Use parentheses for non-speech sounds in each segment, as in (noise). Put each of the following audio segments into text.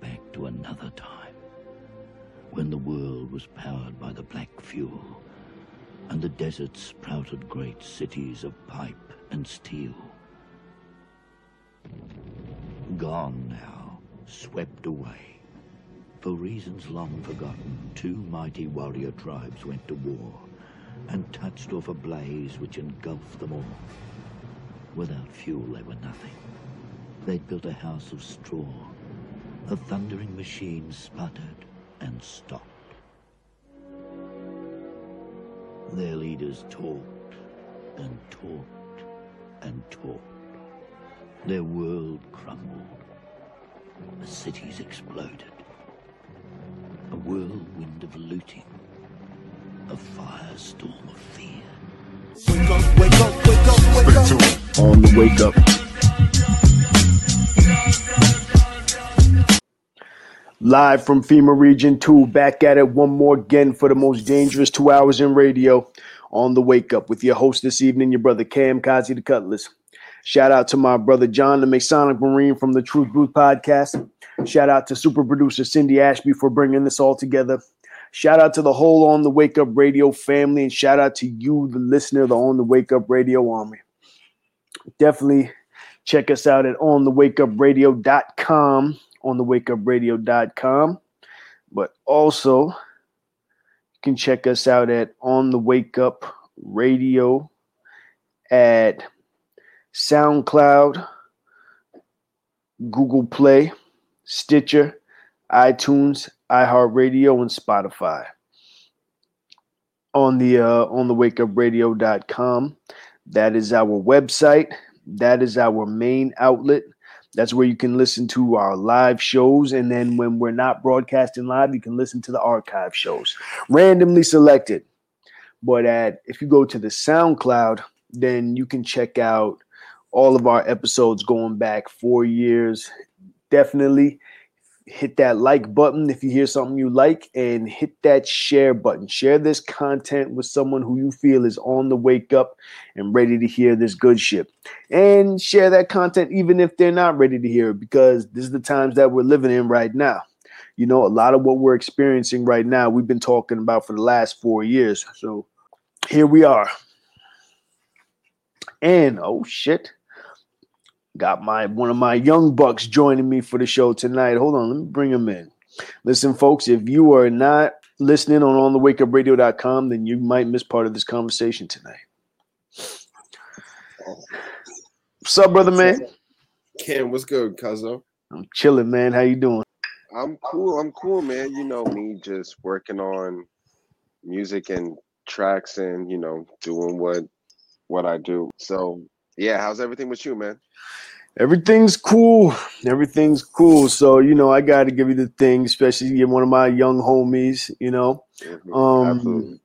back to another time when the world was powered by the black fuel and the desert sprouted great cities of pipe and steel. Gone now, swept away. For reasons long forgotten, two mighty warrior tribes went to war and touched off a blaze which engulfed them all. Without fuel, they were nothing. They'd built a house of straw. A thundering machine sputtered and stopped. Their leaders talked and talked and talked. Their world crumbled. The cities exploded. A whirlwind of looting. A firestorm of fear. Wake up, wake up, wake up, wake up. On the wake up. Live from FEMA Region 2, back at it one more again for the most dangerous two hours in radio on the wake up with your host this evening, your brother Cam Kazi the Cutlass. Shout out to my brother John, the Masonic Marine from the Truth Booth podcast. Shout out to super producer Cindy Ashby for bringing this all together. Shout out to the whole On the Wake Up Radio family, and shout out to you, the listener, the On the Wake Up Radio Army. Definitely check us out at onthewakeupradio.com, onthewakeupradio.com. But also, you can check us out at On the Wake Up Radio at SoundCloud, Google Play, Stitcher, iTunes, iHeartRadio, and Spotify. On the uh, on the wakeupradio.com. That is our website. That is our main outlet. That's where you can listen to our live shows. And then when we're not broadcasting live, you can listen to the archive shows. Randomly selected. But at if you go to the SoundCloud, then you can check out all of our episodes going back four years. Definitely hit that like button if you hear something you like and hit that share button. Share this content with someone who you feel is on the wake up and ready to hear this good shit. And share that content even if they're not ready to hear it because this is the times that we're living in right now. You know, a lot of what we're experiencing right now, we've been talking about for the last four years. So here we are. And oh shit. Got my one of my young bucks joining me for the show tonight. Hold on, let me bring him in. Listen, folks, if you are not listening on onthewakeupradio.com, then you might miss part of this conversation tonight. What's up, brother man? Cam, what's good, Cuzzo? I'm chilling, man. How you doing? I'm cool. I'm cool, man. You know me, just working on music and tracks, and you know, doing what what I do. So yeah, how's everything with you, man? Everything's cool. Everything's cool. So, you know, I got to give you the thing, especially you're one of my young homies, you know. Mhm, Um, Absolutely.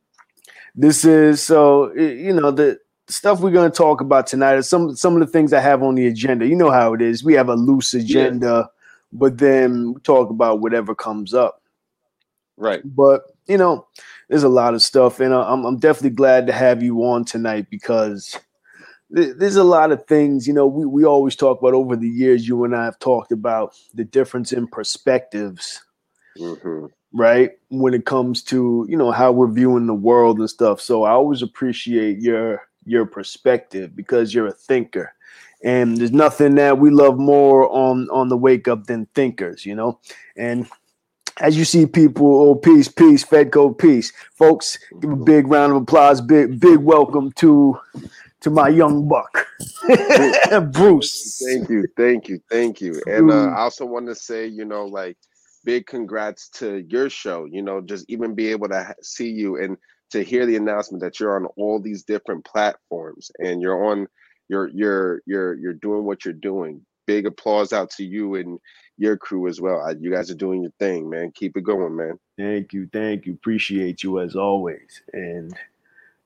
This is so, you know, the stuff we're going to talk about tonight is some some of the things I have on the agenda. You know how it is. We have a loose agenda, but then talk about whatever comes up. Right. But, you know, there's a lot of stuff and I- I'm I'm definitely glad to have you on tonight because there's a lot of things, you know, we, we always talk about over the years, you and I have talked about the difference in perspectives, hmm right? When it comes to, you know, how we're viewing the world and stuff. So I always appreciate your your perspective because you're a thinker. And there's nothing that we love more on on the wake up than thinkers, you know. And as you see people, oh peace, peace, Fedco, peace, folks. Give a big round of applause, big big welcome to to my young buck, (laughs) Bruce. Thank you, thank you, thank you. And uh. I also want to say, you know, like big congrats to your show. You know, just even be able to see you and to hear the announcement that you're on all these different platforms and you're on, you're you're you're you're doing what you're doing. Big applause out to you and your crew as well. Uh, You guys are doing your thing, man. Keep it going, man. Thank you, thank you. Appreciate you as always. And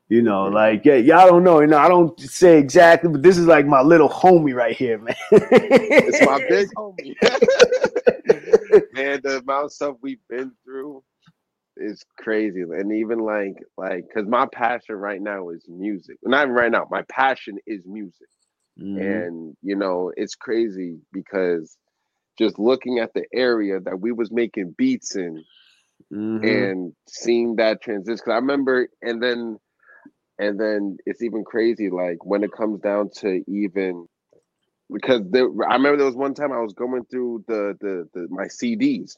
you know, like yeah, y'all don't know, you know, I don't say exactly, but this is like my little homie right here, man. It's my (laughs) big homie. (laughs) man, the amount of stuff we've been through is crazy. And even like like because my passion right now is music. Not even right now, my passion is music. Mhm. And you know, it's crazy because just looking at the area that we was making beats in Mhm. and seeing that transition. Cause I remember, and then, and then it's even crazy. Like when it comes down to even because there, I remember there was one time I was going through the the, the my CDs,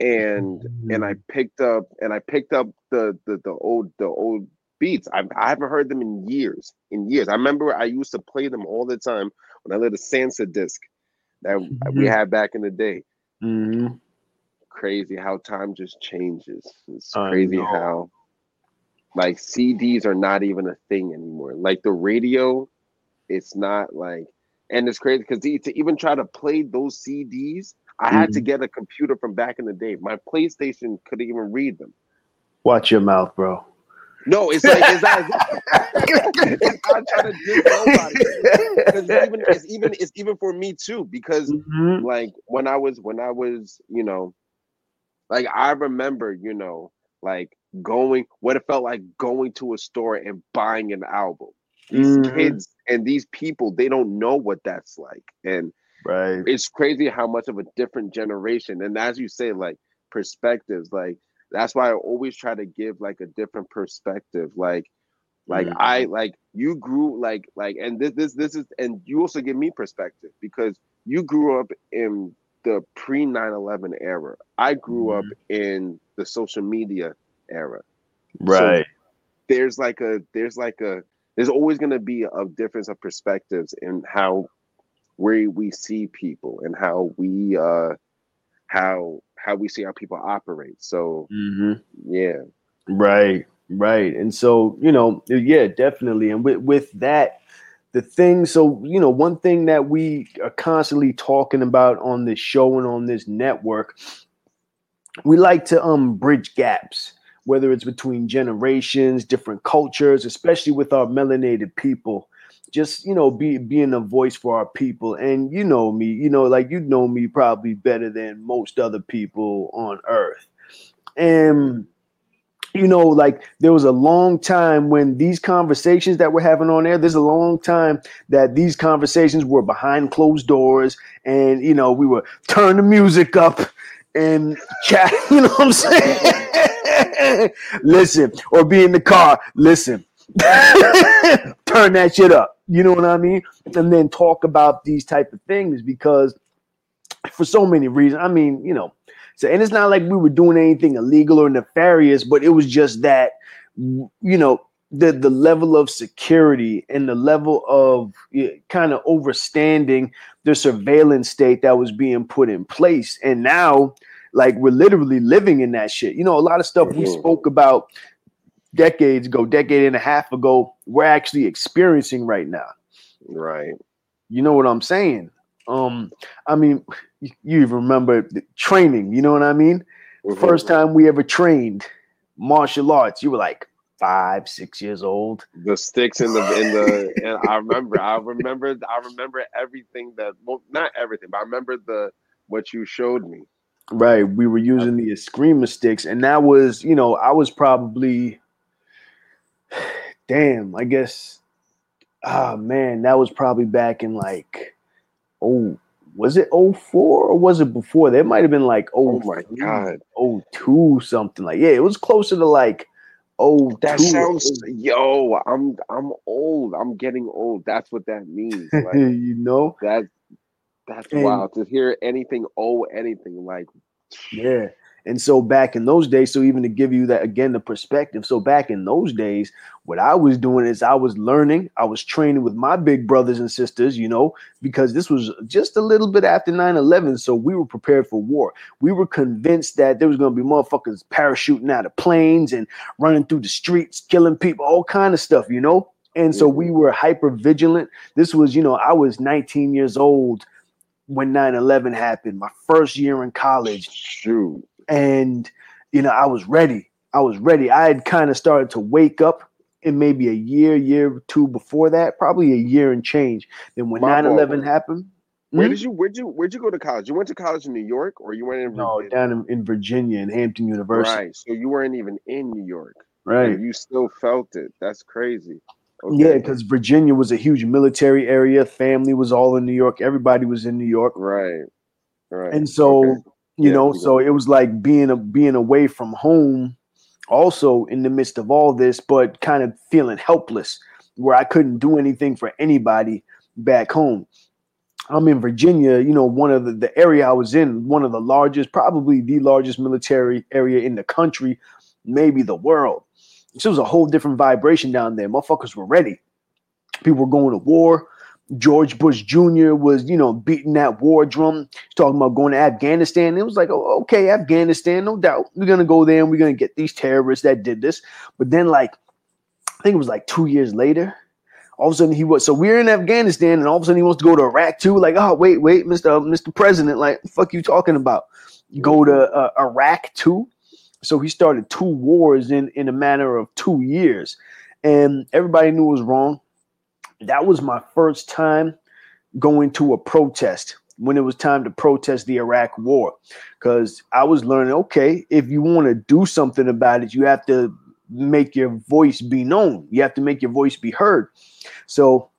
and and I picked up and I picked up the the the old the old beats. I I haven't heard them in years, in years. I remember I used to play them all the time when I lit a Sansa disc that we Mhm. had back in the day. Mhm. Crazy how time just changes. It's crazy how like CDs are not even a thing anymore. Like the radio, it's not like, and it's crazy because to even try to play those CDs, I had to Mhm. get a computer from back in the day. My PlayStation couldn't even read them. Watch your mouth, bro. No, it's like it's not, it's not trying to nobody. It's even, it's even it's even for me too because Mhm. like when I was when I was, you know, like I remember, you know, like going what it felt like going to a store and buying an album. These Mhm. kids and these people, they don't know what that's like. And Right. it's crazy how much of a different generation. And as you say, like perspectives, like that's why I always try to give like a different perspective. Like like Mhm. I like you grew like like and this this this is and you also give me perspective because you grew up in the pre 9-11 era. I grew up in the social media era. Right. There's like a there's like a there's always gonna be a difference of perspectives in how where we see people and how we uh how how we see how people operate. So hmm yeah. Right, right. And so, you know, yeah, definitely. And with with that, the thing, so you know, one thing that we are constantly talking about on this show and on this network, we like to um bridge gaps, whether it's between generations, different cultures, especially with our melanated people. Just you know, be being a voice for our people. And you know me, you know, like you know me probably better than most other people on earth. And you know, like there was a long time when these conversations that we're having on air, there's a long time that these conversations were behind closed doors and, you know, we were turn the music up and chat, (laughs) you know what I'm saying? listen, or be in the car, listen, (laughs) turn that shit up. You know what I mean? And then talk about these type of things because for so many reasons, I mean, you know, so, and it's not like we were doing anything illegal or nefarious, but it was just that, you know, the the level of security and the level of kind of overstanding the surveillance state that was being put in place. And now, like, we're literally living in that shit. You know, a lot of stuff we Mhm. spoke about decades ago, decade and a half ago, we're actually experiencing right now. Right. You know what I'm saying? Um, I mean, you remember the training, you know what I mean? Mhm. First time we ever trained martial arts, you were like five, six years old. the sticks in the in the (laughs) and I remember I remember I remember everything that well not everything but I remember the what you showed me Right. We were using the escrima sticks, and that was, you know, I was probably (sighs) damn, I guess ah man, that was probably back in like oh was it 04 or was it before? That might have been like oh oh my god oh two something like yeah, it was closer to like oh that sounds yo I'm I'm old. I'm getting old. That's what that means (laughs) like you know? that that's And- wild to hear anything oh anything like Yeah. And so back in those days, so even to give you that again, the perspective. So back in those days, what I was doing is I was learning, I was training with my big brothers and sisters, you know, because this was just a little bit after 9 11. So we were prepared for war. We were convinced that there was going to be motherfuckers parachuting out of planes and running through the streets, killing people, all kind of stuff, you know. And so we mm-hmm. were hyper vigilant. This was, you know, I was 19 years old when 9 11 happened, my first year in college shoot and you know i was ready. I was ready. I had kind of started to wake up in maybe a year year or two before that probably a year and change then when My 9-11 fault. happened. Where Hmm? did you where'd you where'd you go to college? You went to college in New York or you went in no down in, in virginia in hampton university. Right so you weren't even in New York. Right, you still felt it. That's crazy. Yeah because virginia was a huge military area. Family was all in new york. Everybody was in new york. Right Right. and so Okay. You Yeah, know keep so it was like being a being away from home also in the midst of all this but kind of feeling helpless where i couldn't do anything for anybody back home. I'm in virginia you know one of the, the area i was in one of the largest probably the largest military area in the country maybe the world. So it was a whole different vibration down there. Motherfuckers were ready. People were going to war George Bush Jr. was, you know, beating that war drum, talking about going to Afghanistan. It was like, oh, okay, Afghanistan, no doubt. We're gonna go there and we're gonna get these terrorists that did this. But then, like, I think it was like two years later, all of a sudden he was so we're in Afghanistan, and all of a sudden he wants to go to Iraq too. Like, oh, wait, wait, Mr. Mr. President, like, fuck you talking about? Go to uh, Iraq too. So he started two wars in in a matter of two years, and everybody knew it was wrong that was my first time going to a protest when it was time to protest the Iraq war because I was learning okay, if you want to do something about it, you have to make your voice be known, you have to make your voice be heard. So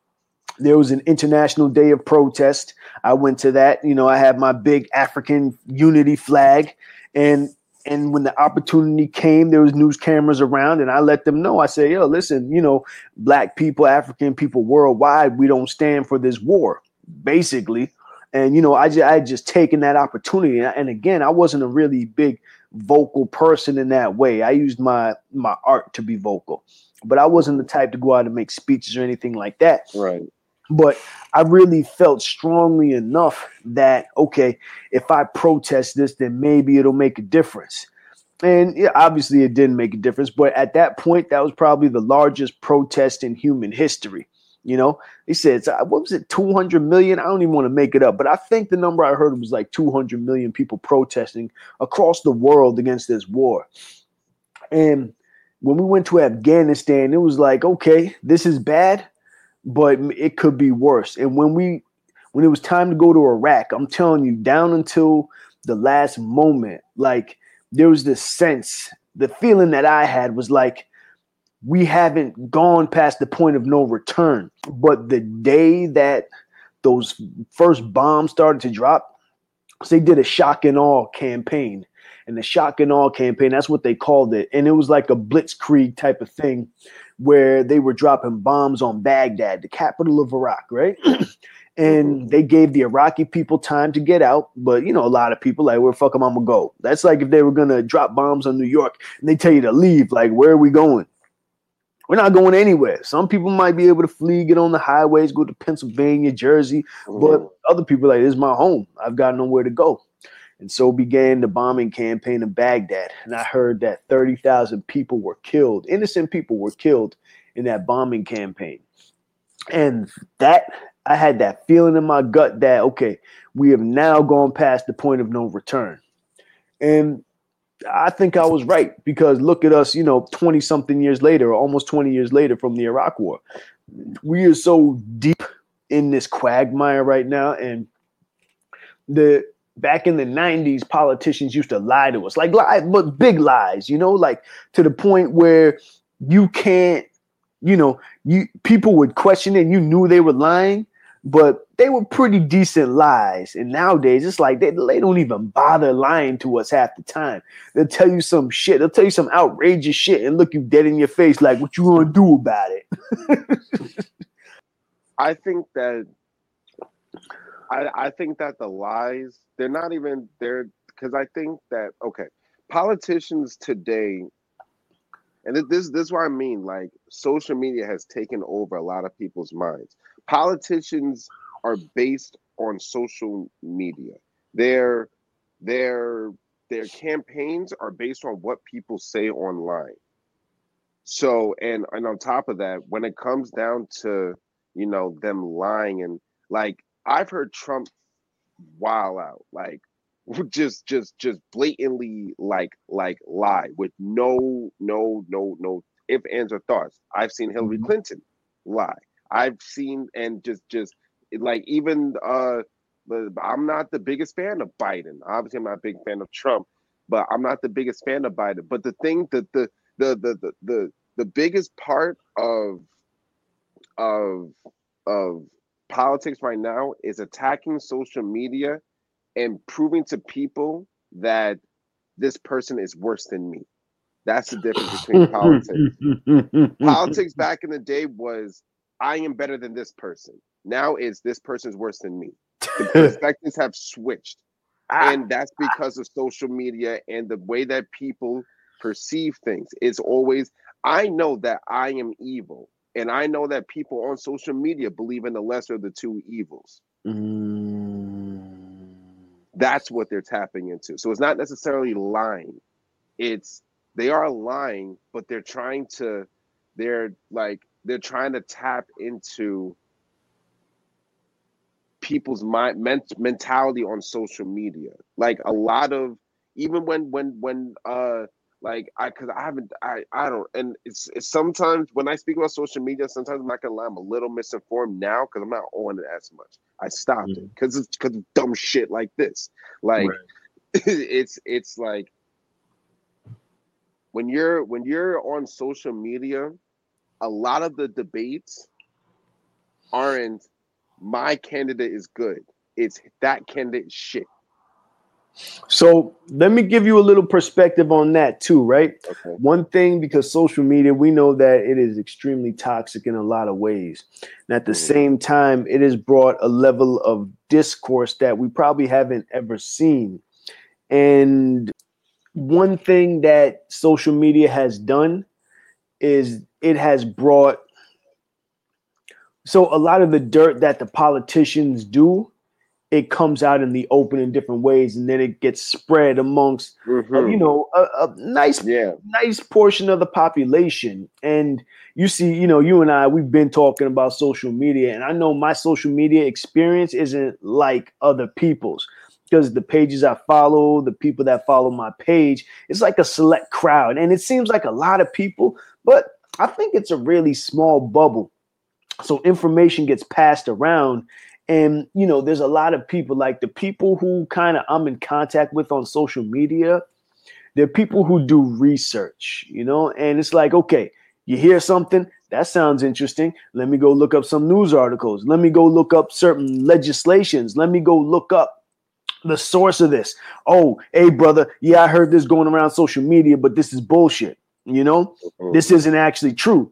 there was an international day of protest. I went to that, you know, I had my big African unity flag and and when the opportunity came, there was news cameras around, and I let them know. I said, "Yo, listen, you know, black people, African people worldwide, we don't stand for this war, basically." And you know, I just, I had just taken that opportunity, and again, I wasn't a really big vocal person in that way. I used my my art to be vocal, but I wasn't the type to go out and make speeches or anything like that Right. But I really felt strongly enough that okay, if I protest this, then maybe it'll make a difference. And yeah, obviously it didn't make a difference, but at that point, that was probably the largest protest in human history. You know, they said what was it, 200 million? I don't even want to make it up, but I think the number I heard was like 200 million people protesting across the world against this war. And when we went to Afghanistan, it was like, okay, this is bad, but it could be worse. And when we when it was time to go to Iraq, I'm telling you, down until the last moment, like there was this sense, the feeling that I had was like we haven't gone past the point of no return. But the day that those first bombs started to drop, so they did a shock and awe campaign. And the shock and awe campaign, that's what they called it. And it was like a blitzkrieg type of thing where they were dropping bombs on Baghdad, the capital of Iraq, right? (clears throat) and they gave the Iraqi people time to get out, but you know, a lot of people like, where the fuck am I gonna go? That's like if they were gonna drop bombs on New York and they tell you to leave, like, where are we going? We're not going anywhere. Some people might be able to flee, get on the highways, go to Pennsylvania, Jersey, but Mhm. other people like, this is my home. I've got nowhere to go. And so began the bombing campaign in Baghdad. And I heard that 30,000 people were killed, innocent people were killed in that bombing campaign. And that, I had that feeling in my gut that, okay, we have now gone past the point of no return. And I think I was right because look at us, you know, 20 something years later, almost 20 years later from the Iraq war. We are so deep in this quagmire right now. And the back in the 90s, politicians used to lie to us, like lie, but big lies, you know, like to the point where you can't, you know, you people would question it and you knew they were lying, but they were pretty decent lies. And nowadays it's like they, they don't even bother lying to us half the time. They'll tell you some shit, they'll tell you some outrageous shit and look you dead in your face like what you gonna do about it? (laughs) I think that I I think that the lies they're not even there because I think that okay politicians today and this this is what I mean like social media has taken over a lot of people's minds. Politicians are based on social media. Their their their campaigns are based on what people say online. So and and on top of that, when it comes down to you know them lying and like I've heard Trump wow out like (laughs) just just just blatantly like like lie with no no no no if ands or thoughts. I've seen Hillary Mhm. Clinton lie. I've seen and just just like even uh but I'm not the biggest fan of Biden. Obviously, I'm not a big fan of Trump, but I'm not the biggest fan of Biden. But the thing that the the the the the, the biggest part of of of politics right now is attacking social media and proving to people that this person is worse than me. That's the difference between (laughs) politics. Politics (laughs) back in the day was I am better than this person. Now it's this person's worse than me. The (laughs) perspectives have switched. Ah, And that's because of social media and the way that people perceive things. It's always, I know that I am evil. And I know that people on social media believe in the lesser of the two evils. mm, That's what they're tapping into. So it's not necessarily lying. It's they are lying, but they're trying to, they're like, they're trying to tap into people's mind ment- mentality on social media. Like a lot of even when when when uh like I because I haven't I I don't and it's, it's sometimes when I speak about social media sometimes I'm not gonna lie I'm a little misinformed now because I'm not on it as much. I stopped it mm. because it's because of dumb shit like this. Like (laughs) it's it's like when you're when you're on social media, a lot of the debates aren't my candidate is good. It's that candidate shit. So let me give you a little perspective on that too, right? Okay. One thing, because social media, we know that it is extremely toxic in a lot of ways. And at the Mhm. same time, it has brought a level of discourse that we probably haven't ever seen. And one thing that social media has done is it has brought so a lot of the dirt that the politicians do it comes out in the open in different ways and then it gets spread amongst uh, Mhm. you know a, a nice yeah. nice portion of the population and you see you know you and i we've been talking about social media and i know my social media experience isn't like other people's because the pages i follow the people that follow my page it's like a select crowd and it seems like a lot of people but i think it's a really small bubble so information gets passed around and you know there's a lot of people like the people who kind of i'm in contact with on social media they're people who do research you know? And it's like okay you hear something that sounds interesting. Let me go look up some news articles. Let me go look up certain legislations. Let me go look up the source of this. Oh hey brother yeah i heard this going around social media but this is bullshit you know? Mhm. this isn't actually true.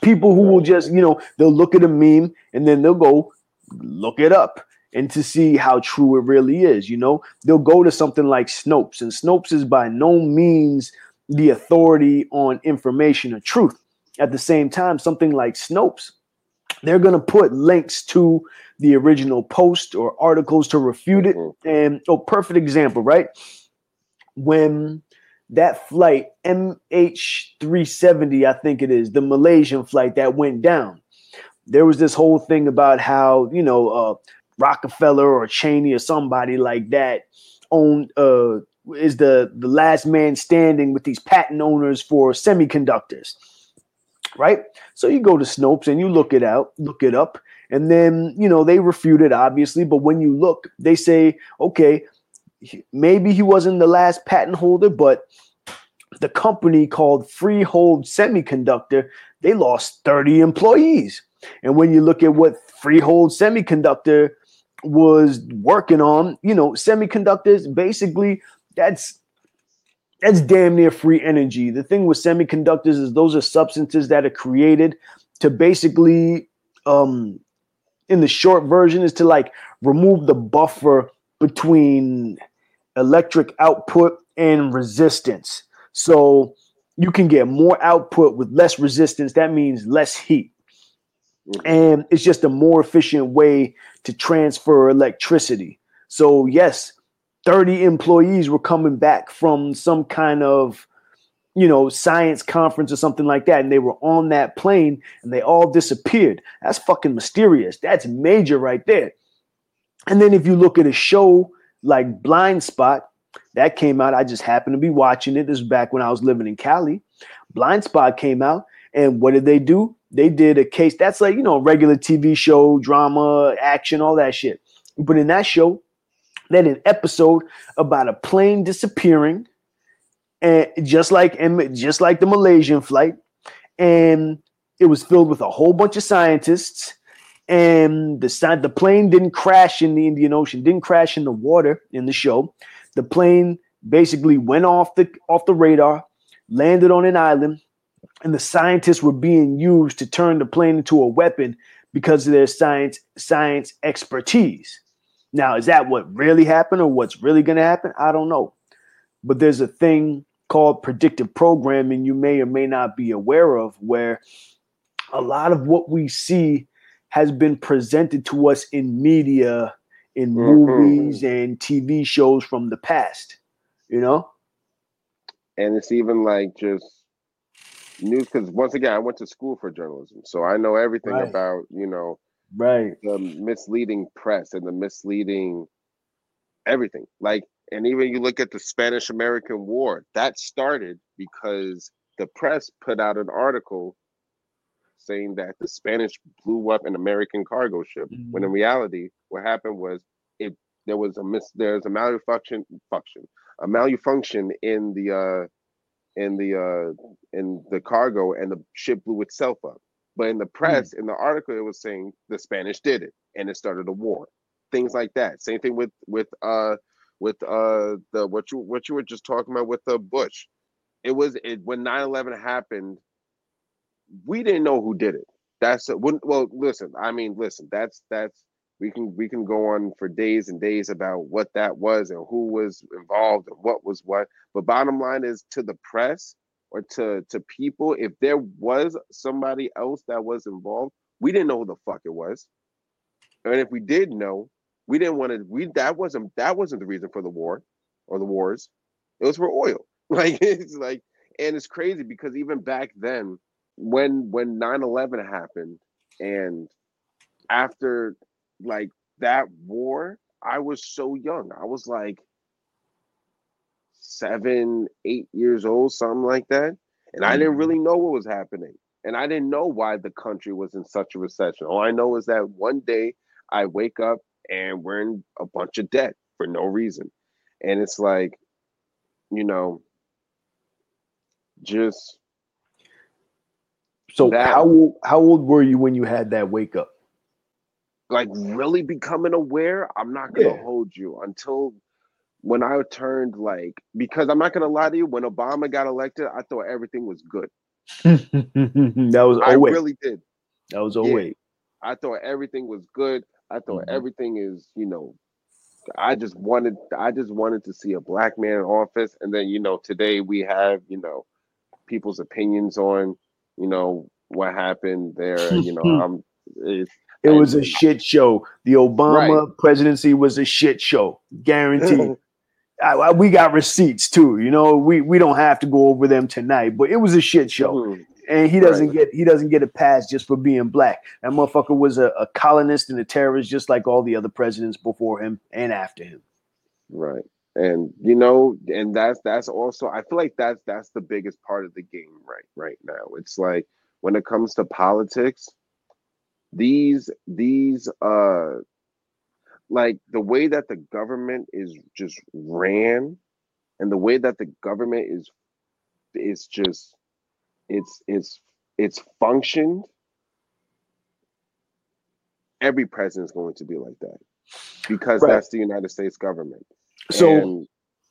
People who will just you know they'll look at a meme and then they'll go look it up and to see how true it really is you know? They'll go to something like snopes and snopes is by no means the authority on information or truth. At the same time something like snopes they're going to put links to the original post or articles to refute it. Mhm. and oh perfect example right? When that flight MH370 I think it is the Malaysian flight that went down there was this whole thing about how you know uh, Rockefeller or Cheney or somebody like that owned uh, is the the last man standing with these patent owners for semiconductors right? So you go to Snopes and you look it out look it up and then you know they refute it obviously but when you look they say okay maybe he wasn't the last patent holder but the company called Freescale Semiconductor they lost 30 employees and when you look at what Freescale Semiconductor was working on, you know, semiconductors basically that's that's damn near free energy. The thing with semiconductors is those are substances that are created to basically um in the short version is to like remove the buffer between electric output and resistance. So you can get more output with less resistance. That means less heat Mm-hmm. and it's just a more efficient way to transfer electricity. So yes, 30 employees were coming back from some kind of you know science conference or something like that and they were on that plane and they all disappeared. That's fucking mysterious. That's major right there. And then if you look at a show like Blind Spot that came out, I just happened to be watching it. This was back when I was living in Cali. Blind Spot came out and what did they do? They did a case that's like, you know, regular TV show, drama, action, all that shit. But in that show, had an episode about a plane disappearing, and just like M- just like the Malaysian flight, and it was filled with a whole bunch of scientists, and the the plane didn't crash in the Indian Ocean, didn't crash in the water in the show. The plane basically went off the off the radar, landed on an island, and the scientists were being used to turn the plane into a weapon because of their science science expertise. Now, is that what really happened or what's really going to happen? I don't know. But there's a thing called predictive programming you may or may not be aware of where a lot of what we see has been presented to us in media, in Mhm. movies and TV shows from the past. You know? and it's even like just news because once again i went to school for journalism so i know everything Right. about you know Right. the misleading press and the misleading everything like and even you look at the spanish american war that started because the press put out an article saying that the spanish blew up an american cargo ship when in reality what happened was it there was a mis there's a malfunction function a malfunction in the uh in the uh in the cargo and the ship blew itself up. But in the press in the article it was saying the spanish did it and it started a war. Things like that. Same thing with with uh with uh the what you what you were just talking about with the bush. It was it when 9-11 happened we didn't know who did it. That's when well listen i mean listen that's that's we can we can go on for days and days about what that was and who was involved and what was what. But bottom line is to the press or to to people if there was somebody else that was involved we didn't know who the fuck it was. And if we did know we didn't want to we that wasn't that wasn't the reason for the war or the wars. It was for oil. (laughs) Like it's like and it's crazy because even back then when when 9-11 happened and after like that war i was so young. I was like seven eight years old something like that and i didn't mm-hmm. really know what was happening and i didn't know why the country was in such a recession. All i know is that one day i wake up and we're in a bunch of debt for no reason and it's like you know just So That- how old, how old were you when you had that wake up? Like really becoming aware i'm not gonna Yeah. hold you until when i turned like because i'm not gonna lie to you when obama got elected i thought everything was good (laughs) that was i really did that was Yeah. i thought everything was good i thought Mhm. everything is you know i just wanted i just wanted to see a black man in office and then you know today we have you know people's opinions on you know what happened there you know (laughs) i'm it's It was a shit show. The Obama presidency was a shit show, guaranteed. (laughs) I, I- we got receipts too. You know, we we don't have to go over them tonight, but it was a shit show. Mhm. and he doesn't Right. get he doesn't get a pass just for being black. That motherfucker was a, a colonist and a terrorist, just like all the other presidents before him and after him. Right. And you know, and that's that's also I feel like that's that's the biggest part of the game right right now. It's like when it comes to politics, these these uh like the way that the government is just ran and the way that the government is is just it's it's it's functioned every president is going to be like that because Right. that's the united states government So And-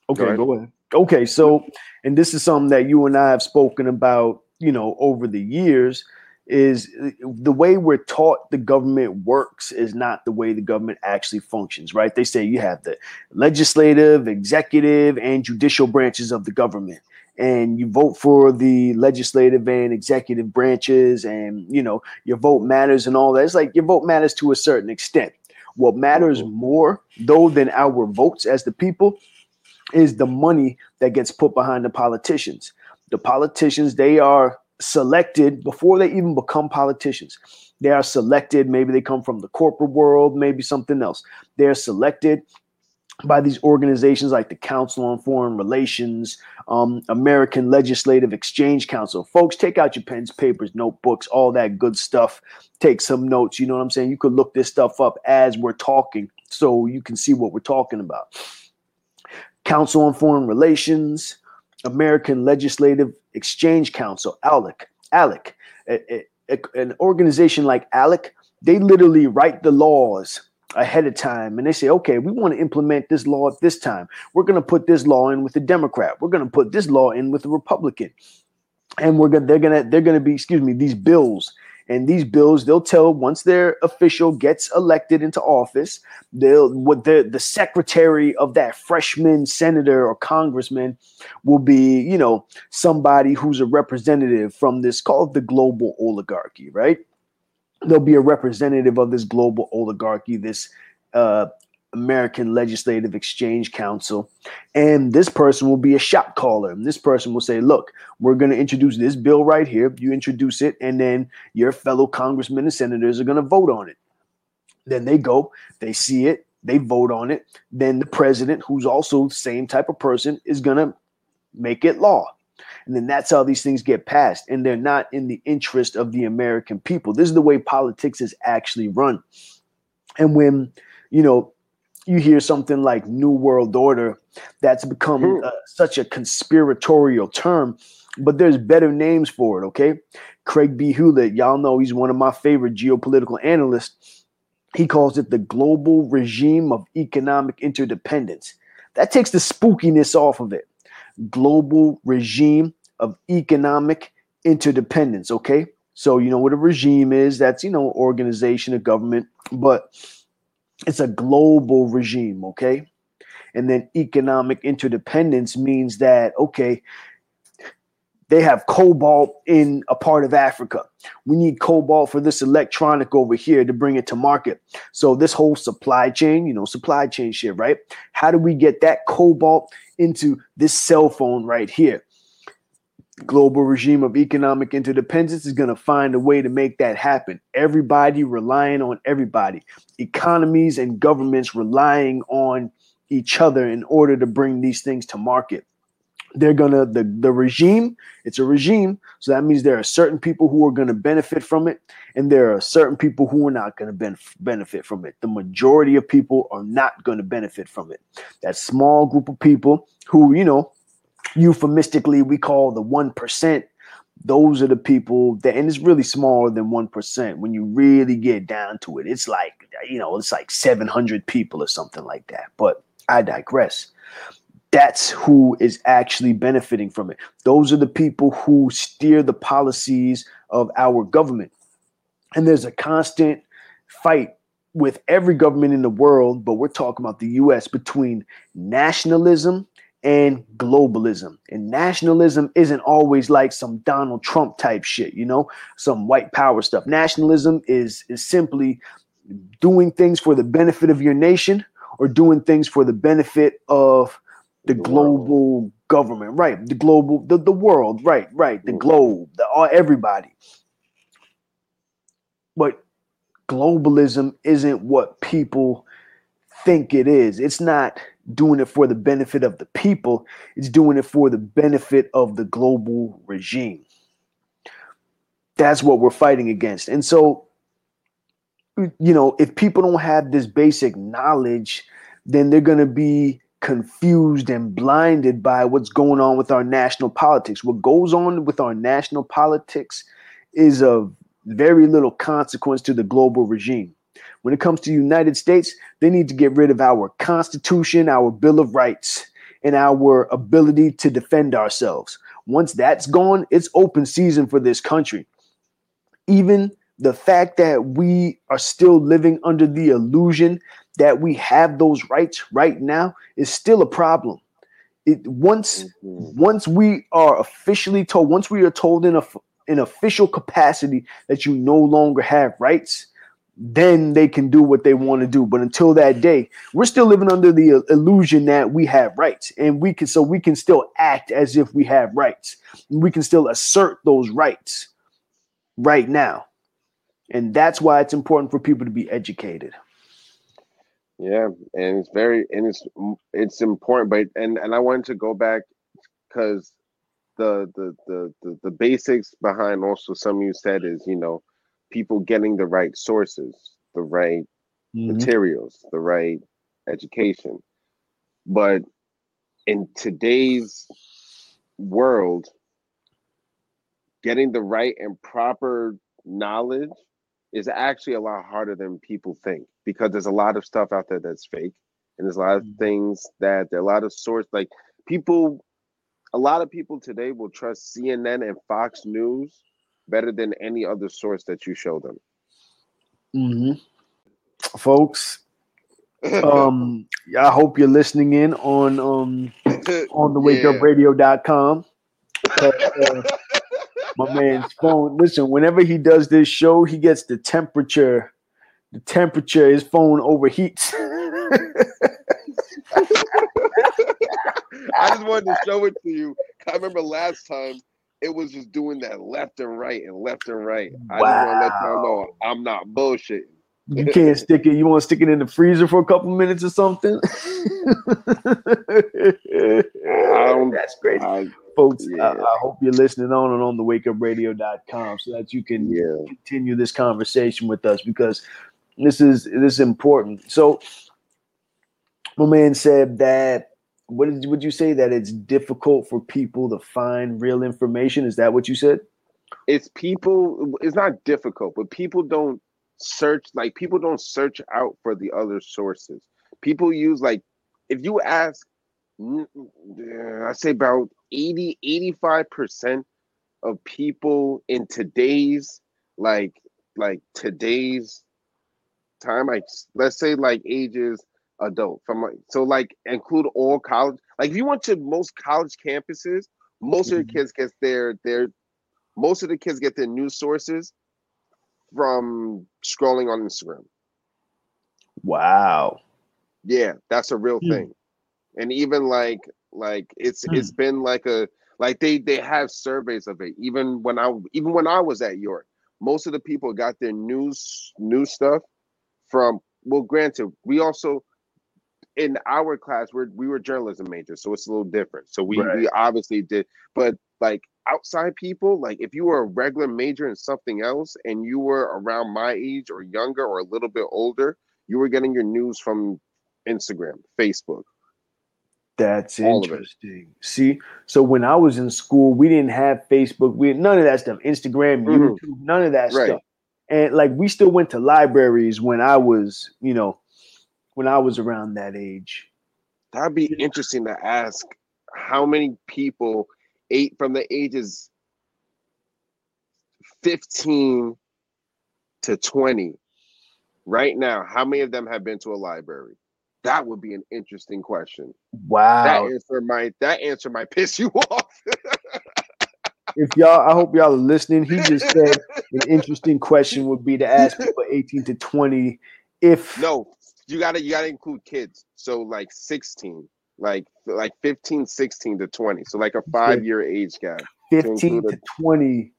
okay, go ahead. Okay, so and this is something that you and I have spoken about, you know, over the years. Is the way we're taught the government works is not the way the government actually functions, right? They say you have the legislative, executive, and judicial branches of the government. And you vote for the legislative and executive branches, and you know, your vote matters and all that. It's like your vote matters to a certain extent. What matters Mhm. more, though, than our votes as the people is the money that gets put behind the politicians. The politicians, they are selected before they even become politicians. They are selected, maybe they come from the corporate world, maybe something else. They're selected by these organizations like the Council on Foreign Relations, um, American Legislative Exchange Council. Folks, take out your pens, papers, notebooks, all that good stuff. Take some notes. You know what I'm saying? You could look this stuff up as we're talking so you can see what we're talking about. Council on Foreign Relations, American Legislative Exchange Council, ALEC. ALEC. A- a- an organization like ALEC they literally write the laws ahead of time and they say, okay, we want to implement this law at this time. We're going to put this law in with the Democrat. We're going to put this law in with the Republican. And we're going to, they're going to, they're going to be, excuse me, these bills and these bills they'll tell once their official gets elected into office they'll what the the secretary of that freshman senator or congressman will be you know somebody who's a representative from this called the global oligarchy right? There'll be a representative of this global oligarchy this uh, American Legislative Exchange Council. And this person will be a shot caller. And this person will say, Look, we're going to introduce this bill right here. You introduce it, and then your fellow congressmen and senators are going to vote on it. Then they go, they see it, they vote on it. Then the president, who's also the same type of person, is going to make it law. And then that's how these things get passed. And they're not in the interest of the American people. This is the way politics is actually run. And when, you know, you hear something like New World Order, that's become hmm. uh, such a conspiratorial term, but there's better names for it, okay? Craig B. Hulet, y'all know he's one of my favorite geopolitical analysts. He calls it the global regime of economic interdependence. That takes the spookiness off of it. Global regime of economic interdependence, okay? So, you know what a regime is that's, you know, organization, of government, but it's a global regime, okay? And then economic interdependence means that, okay, they have cobalt in a part of Africa. We need cobalt for this electronic over here to bring it to market. So this whole supply chain, you know, supply chain shit, right? How do we get that cobalt into this cell phone right here? Global regime of economic interdependence is going to find a way to make that happen. Everybody relying on everybody, economies and governments relying on each other in order to bring these things to market. They're gonna the the regime. It's a regime, so that means there are certain people who are going to benefit from it, and there are certain people who are not going to ben- benefit from it. The majority of people are not going to benefit from it. That small group of people who you know euphemistically we call the 1%, those are the people that, and it's really smaller than 1% when you really get down to it. It's like, you know, it's like 700 people or something like that. But I digress. That's who is actually benefiting from it. Those are the people who steer the policies of our government. And there's a constant fight with every government in the world, but we're talking about the US between nationalism and globalism. And nationalism isn't always like some Donald Trump type shit, you know, some white power stuff. Nationalism is is simply doing things for the benefit of your nation or doing things for the benefit of the, the global world. government, right? The global, the, the world, right, right, the mm. globe, the all everybody. But globalism isn't what people think it is. It's not doing it for the benefit of the people, it's doing it for the benefit of the global regime. That's what we're fighting against. And so, you know, if people don't have this basic knowledge, then they're going to be confused and blinded by what's going on with our national politics. What goes on with our national politics is of very little consequence to the global regime. When it comes to the United States, they need to get rid of our Constitution, our Bill of Rights, and our ability to defend ourselves. Once that's gone, it's open season for this country. Even the fact that we are still living under the illusion that we have those rights right now is still a problem. It once mm-hmm. once we are officially told, once we are told in a in official capacity that you no longer have rights, then they can do what they want to do. But until that day, we're still living under the illusion that we have rights, and we can so we can still act as if we have rights. We can still assert those rights right now, and that's why it's important for people to be educated. Yeah, and it's very and it's it's important, but and and I wanted to go back because the, the the the the basics behind also some you said is you know people getting the right sources, the right mm-hmm. materials, the right education. But in today's world, getting the right and proper knowledge is actually a lot harder than people think because there's a lot of stuff out there that's fake and there's a lot of Mhm. things that there are a lot of source like people a lot of people today will trust CNN and Fox News better than any other source that you show them. hmm Folks, (laughs) um, I hope you're listening in on um on the wakeupradio.com. Uh, (laughs) uh, my man's phone. Listen, whenever he does this show, he gets the temperature. The temperature, his phone overheats. (laughs) I just wanted to show it to you. I remember last time it was just doing that left and right and left and right. I just want to let y'all know I'm not bullshitting. you can't (laughs) stick it. You want to stick it in the freezer for a couple minutes or something? (laughs) That's great. I, Folks, I, I hope you're listening on and on the wakeupradio.com so that you can yeah. continue this conversation with us because this is this is important. So my man said that what would you say that it's difficult for people to find real information? Is that what you said? It's people, it's not difficult, but people don't search, like, people don't search out for the other sources. People use, like, if you ask, I say about 80, 85% of people in today's, like, like today's time, like, let's say, like, ages adult from like so like include all college like if you went to most college campuses most of Mhm. the kids get their their most of the kids get their news sources from scrolling on instagram Wow. yeah that's a real Hmm. thing and even like like it's Hmm. it's been like a like they they have surveys of it even when i even when i was at york most of the people got their news news stuff from well granted we also in our class we're we were journalism majors so it's a little different so we, we obviously did but like outside people like if you were a regular major in something else and you were around my age or younger or a little bit older you were getting your news from instagram facebook That's All interesting. See, so when I was in school, we didn't have Facebook. We none of that stuff. Instagram, Mhm. YouTube, none of that Right. stuff. And like we still went to libraries when I was, you know, when I was around that age. that'd be interesting to ask how many people eight from the ages 15 to 20 right now how many of them have been to a library that would be an interesting question Wow. that answer might that answer might (laughs) piss you off If y'all, I hope y'all are listening. He just said (laughs) an interesting question would be to ask people 18 to 20 if no you gotta you gotta include kids so like 16 like like 15 16 to 20 so like a five year age gap 15 include to 20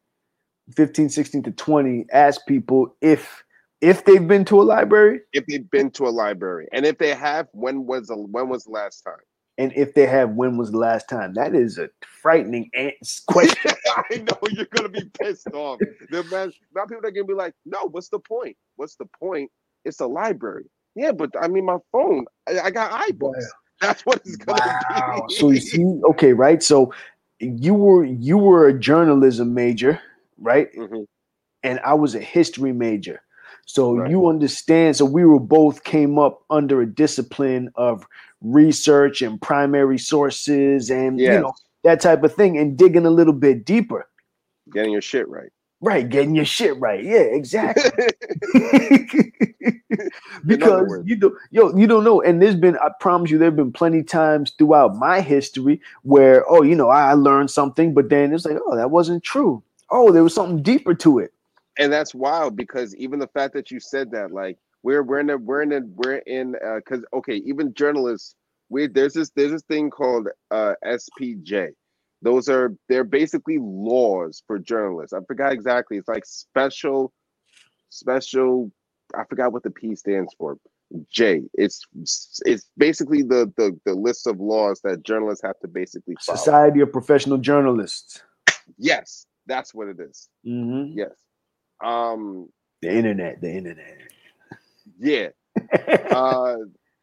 15 16 to 20 ask people if if they've been to a library if they've been to a library and if they have when was the when was the last time and if they have when was the last time that is a frightening question (laughs) I know you're gonna be pissed off. The man, now people are gonna be like, "No, what's the point? What's the point? It's a library." Yeah, but I mean, my phone. I, I got iBooks. (laughs) That's what it's gonna wow be. so you see okay right so you were you were a journalism major right Mhm. and I was a history major. So Right. you understand. So we were both came up under a discipline of research and primary sources and Yeah, you know that type of thing and digging a little bit deeper. getting your shit right. Right, getting your shit right. Yeah, exactly. (laughs) (laughs) (laughs) because you do yo, you don't know. And there's been, I promise you, there have been plenty times throughout my history where, oh, you know, I learned something, but then it's like, oh, that wasn't true. Oh, there was something deeper to it. and that's wild because even the fact that you said that, like, we're we're in a we're in a we're in because okay, even journalists, we there's this there's this thing called uh SPJ. Those are they're basically laws for journalists. I forgot exactly. It's like special special. I forgot what the P stands for. J. It's it's basically the the the list of laws that journalists have to basically follow. Society of Professional Journalists. Yes, that's what it is. Mhm. Yes. Um. The internet, the internet. Yeah. (laughs) uh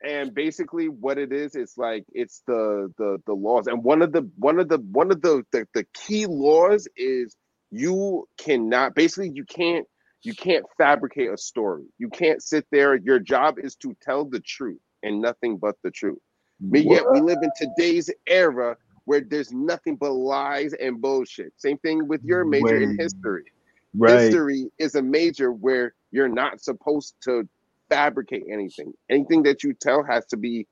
and basically what it is it's like it's the the the laws and one of the one of the one of the the, the key laws is you cannot basically you can't You can't fabricate a story. You can't sit there. Your job is to tell the truth and nothing but the truth. But yet we live in today's era where there's nothing but lies and bullshit. Same thing with your major in history. Right. History is a major where you're not supposed to fabricate anything. Anything that you tell has to be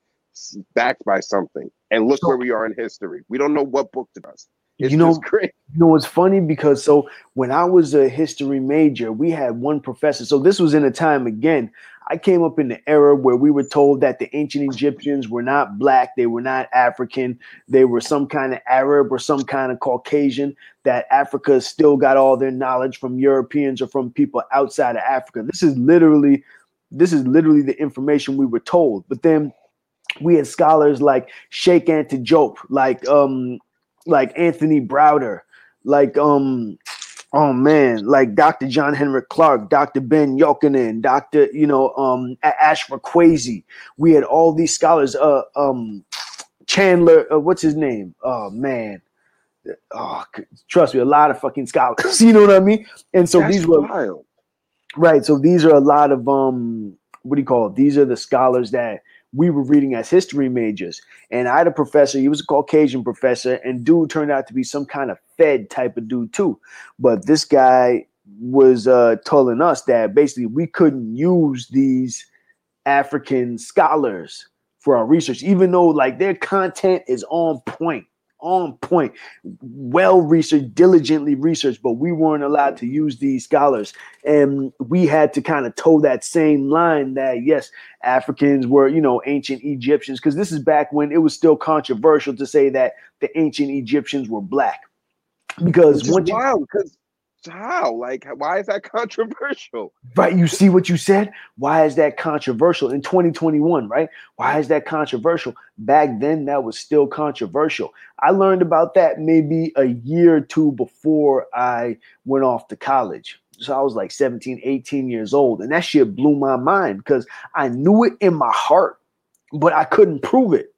backed by something. And look where we are in history. We don't know what book to us. It's You know- great. You know, it's funny because so when I was a history major, we had one professor. So this was in a time again. I came up in the era where we were told that the ancient Egyptians were not black, they were not African, they were some kind of Arab or some kind of Caucasian. That Africa still got all their knowledge from Europeans or from people outside of Africa. This is literally, this is literally the information we were told. But then we had scholars like Cheikh Anta Diop, like um, like Anthony Browder, like um oh man like dr John Henrik Clarke dr Ben Jochannan dr you know um A- ashra we had all these scholars uh um chandler uh, what's his name oh man oh trust me a lot of fucking scholars (laughs) you know what i mean and so That's these were wild. Right. So these are a lot of um what do you call it? These are the scholars that we were reading as history majors. And I had a professor, he was a Caucasian professor, and dude turned out to be some kind of Fed type of dude too. But this guy was uh telling us that basically we couldn't use these African scholars for our research, even though like their content is on point, on point, well researched, diligently researched, but we weren't allowed to use these scholars. And we had to kind of toe that same line that yes africans were you know ancient egyptians because this is back when it was still controversial to say that the ancient egyptians were black. Because once you, wild because how? Like, why is that (laughs) controversial? right you see what you said? Why is that controversial in 2021 right? Why is that controversial? Back then that was still controversial. I learned about that maybe a year or two before i went off to college. So i was like 17 18 years old and that shit blew my mind because i knew it in my heart but i couldn't prove it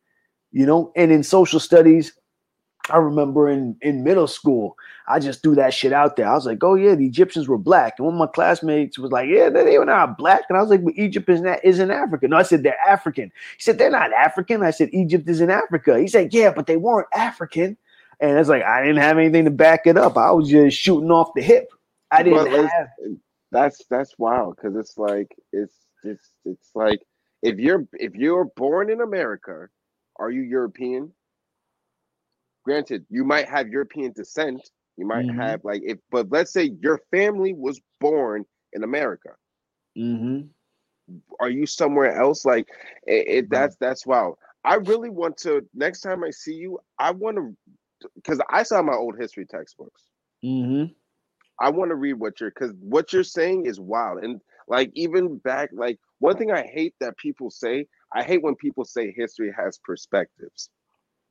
you know? And in social studies i remember in in middle school I just threw that shit out there. I was like, oh yeah, the Egyptians were black. And one of my classmates was like, yeah, they were not black. And I was like, but Egypt is not isn't Africa. No, I said they're African. He said they're not African. I said Egypt is in Africa. He said, yeah, but they weren't African. And it's like I didn't have anything to back it up. I was just shooting off the hip. I didn't Well, have That's that's wild because it's like it's it's it's like if you're if you're born in America, are you European? Granted, you might have European descent. You might Mhm. have like if, but let's say your family was born in America. Mhm. Are you somewhere else? Like it, it that's that's wild. I really want to next time I see you, I want to because I saw my old history textbooks. Mhm. I want to read what you're because what you're saying is wild. And like even back, like one thing I hate that people say, I hate when people say history has perspectives.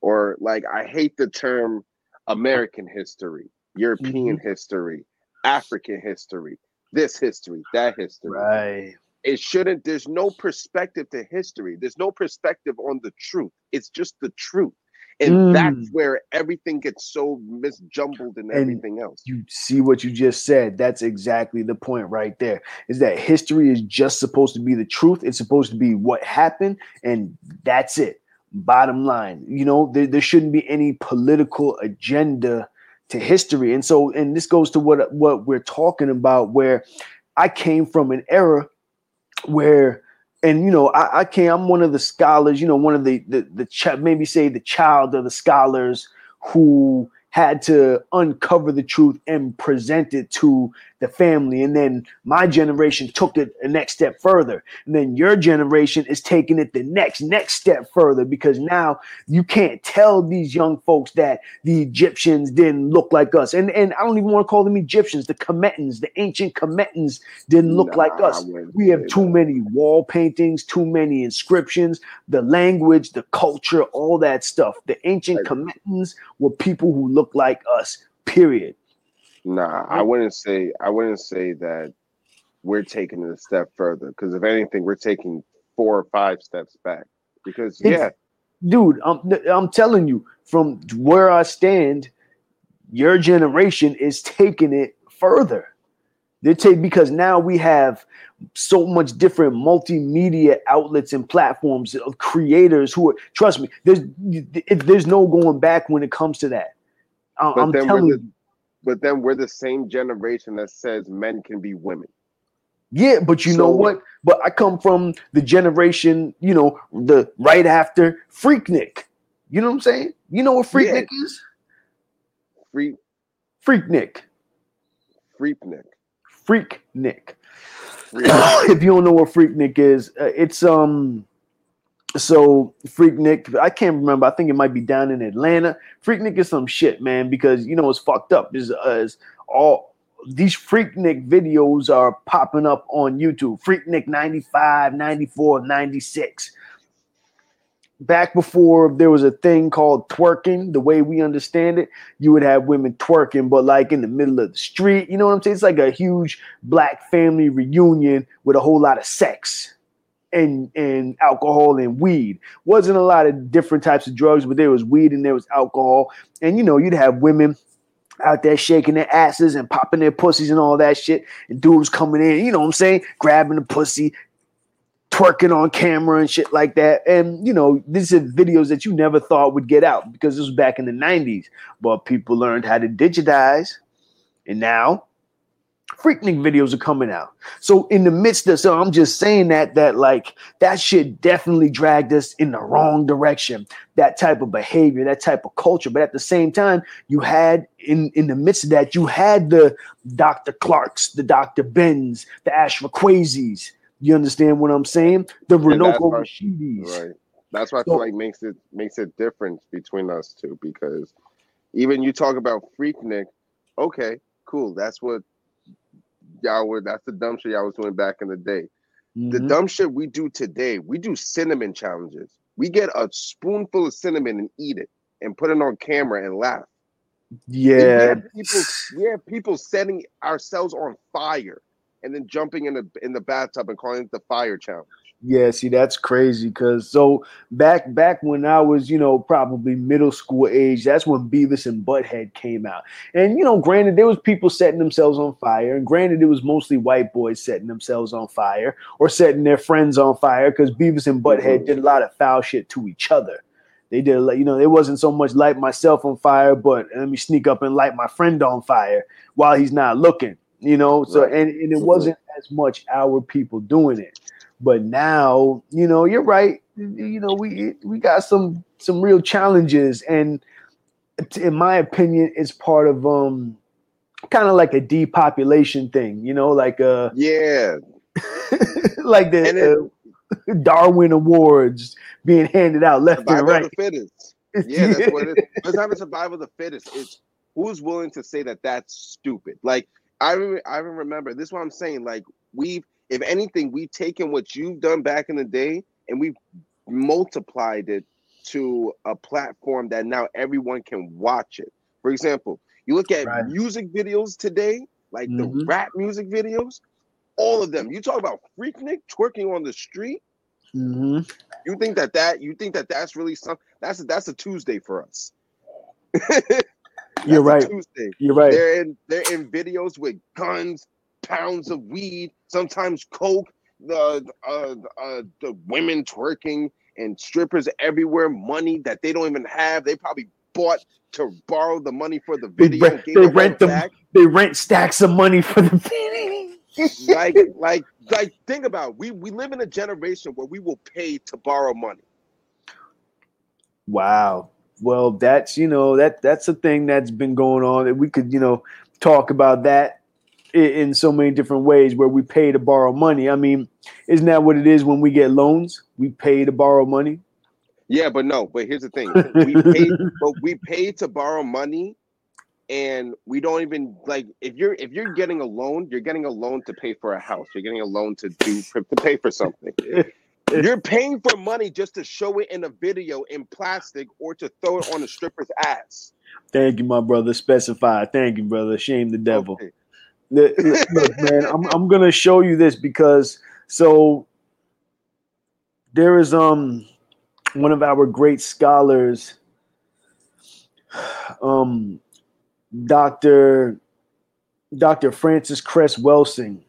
Or like I hate the term American history, European history, African history, this history, that history. Right. It shouldn't, there's no perspective to history. There's no perspective on the truth. It's just the truth. And Mm. that's where everything gets so misjumbled and And everything else. you see what you just said that's exactly the point right there is that history is just supposed to be the truth it's supposed to be what happened and that's it bottom line. You know there, there shouldn't be any political agenda to history. And so and this goes to what what we're talking about where i came from an era where and you know I, I came i'm one of the scholars you know one of the the, the ch- maybe say the child of the scholars who had to uncover the truth and present it to the family and then my generation took it a next step further. And then your generation is taking it the next next step further because now you can't tell these young folks that the egyptians didn't look like us. And and i don't even want to call them egyptians the Kemetans, the ancient Kemetans didn't look like Nah, I us. we have too many wall paintings, too many inscriptions, the language, the culture, all that stuff. The ancient Kemetans were people who looked like us, period. Nah, I wouldn't say I wouldn't say that we're taking it a step further because if anything, we're taking four or five steps back. Because It's- yeah, Dude, I'm, I'm telling you, from where I stand, your generation is taking it further. They take because now we have so much different multimedia outlets and platforms of creators who are trust me. There's there's no going back when it comes to that. I- I'm telling you. But then we're the same generation that says men can be women. Yeah, but you know what? But I come from the generation, you know, the right after Freaknik. You know what I'm saying? You know what Freaknik is? Free Freaknik. freaknik. Freaknik. Freak. (coughs) if you don't know what Freaknik is, uh, it's um so Freaknik, I can't remember. I think it might be down in Atlanta. Freaknik is some shit, man, because you know it's fucked up. Is uh, all these Freaknik videos are popping up on YouTube. Freaknik 95, 94, 96. Back before there was a thing called twerking, the way we understand it, you would have women twerking, but like in the middle of the street. You know what I'm saying? It's like a huge black family reunion with a whole lot of sex and and alcohol and weed. Wasn't a lot of different types of drugs, but there was weed and there was alcohol. And you know, you'd have women out there shaking their asses and popping their pussies and all that shit. And dudes coming in, you know what I'm saying, grabbing the pussy, twerking on camera and shit like that. And you know, these are videos that you never thought would get out because this was back in the 90s. But people learned how to digitize, and now Freaknik videos are coming out. So in the midst of so I'm just saying that that like that shit definitely dragged us in the wrong direction. That type of behavior, that type of culture. But at the same time, you had in in the midst of that, you had the Dr. Clarkes, the Dr. Bens, the Ashra Kwesis. You understand what I'm saying? The Runoko Rashidis. Right. That's what I feel like makes it makes a difference between us two because even you talk about Freaknik, okay, cool. That's what y'all were that's the dumb shit y'all was doing back in the day. The Mhm. dumb shit we do today, we do cinnamon challenges. We get a spoonful of cinnamon and eat it and put it on camera and laugh. We Yeah. have people, we have people setting ourselves on fire and then jumping in the in the bathtub and calling it the fire challenge. Yeah, see, that's crazy. Cause so back back when I was, you know, probably middle school age, that's when Beavis and Butthead came out. And you know, granted, there was people setting themselves on fire, and granted, it was mostly white boys setting themselves on fire or setting their friends on fire. Because Beavis and Butthead did a lot of foul shit to each other. They did, a lot- you know, it wasn't so much light myself on fire, but let me sneak up and light my friend on fire while he's not looking. You know, so and, and it wasn't as much our people doing it. But now, you know, you're right. You know, we we got some some real challenges, and in my opinion, it's part of um kind of like a depopulation thing. You know, like uh Yeah, (laughs) like the uh, Darwin Awards being handed out left and right. of the fittest. (laughs) Yeah, that's what it is. It's not a survival of the fittest. It's who's willing to say that that's stupid. Like I, re- I even remember this. Is what I'm saying. Like we've, if anything, we've taken what you've done back in the day and we've multiplied it to a platform that now everyone can watch it. For example, you look at Right. music videos today, like the Mhm. rap music videos, all of them. You talk about Freaknik twerking on the street. Mhm. You think that that you think that that's really something? That's a, that's a Tuesday for us. (laughs) You're right. Tuesday. You're right. They're in they're in videos with guns, pounds of weed, sometimes coke. The uh, uh, the women twerking and strippers everywhere, money that they don't even have. They probably bought to borrow the money for the They video. rent- gave they rent them- back. They rent stacks of money for the video. (laughs) like (laughs) like like think about it. we we live in a generation where we will pay to borrow money. Wow. Well, that's you know that that's a thing that's been going on. And we could you know talk about that in so many different ways where we pay to borrow money. I mean, isn't that what it is when we get loans? We pay to borrow money. Yeah, but no. But here's the thing: (laughs) we pay, but we pay to borrow money, and we don't even like if you're if you're getting a loan, you're getting a loan to pay for a house. You're getting a loan to do to pay for something. You're paying for money just to show it in a video in plastic or to throw it on a stripper's ass. Thank you, my brother. Specify. Thank you, brother. Shame the devil. Okay. Look, man, I'm I'm gonna show you this because so there is um one of our great scholars, um Dr. Dr. Frances Cress Welsing.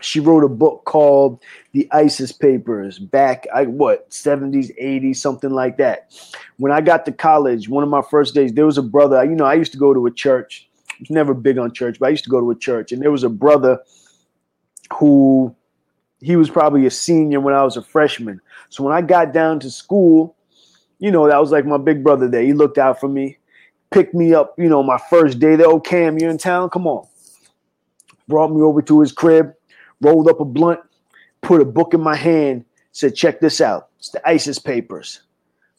She wrote a book called The ISIS Papers back, I what, 70s, 80s, something like that. When I got to college, one of my first days, there was a brother, you know, I used to go to a church. Was never big on church, but I used to go to a church, and there was a brother who he was probably a senior when I was a freshman. So when I got down to school, you know, that was like my big brother there. He looked out for me, picked me up, you know, my first day there. Oh, Cam, you're in town? Come on. Brought me over to his crib, rolled up a blunt, put a book in my hand, said, check this out. It's the ISIS papers.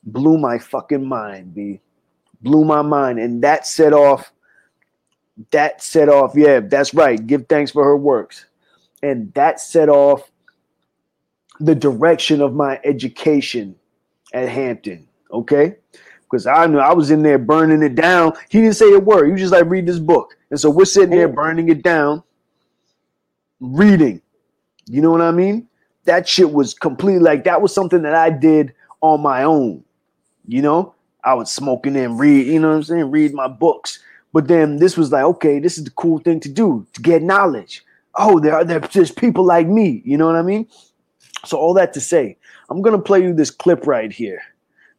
Blew my fucking mind, B. Blew my mind. And that set off, that set off, yeah, that's right. Give thanks for her works. And that set off the direction of my education at Hampton. Okay. Because I knew I was in there burning it down. He didn't say a word. He was just like, read this book. And so we're sitting there burning it down, reading. You know what I mean? That shit was completely like that was something that I did on my own. You know, I was smoking and read, you know what I'm saying? Read my books. But then this was like, okay, this is the cool thing to do to get knowledge. Oh, there are there's people like me. You know what I mean? So all that to say, I'm gonna play you this clip right here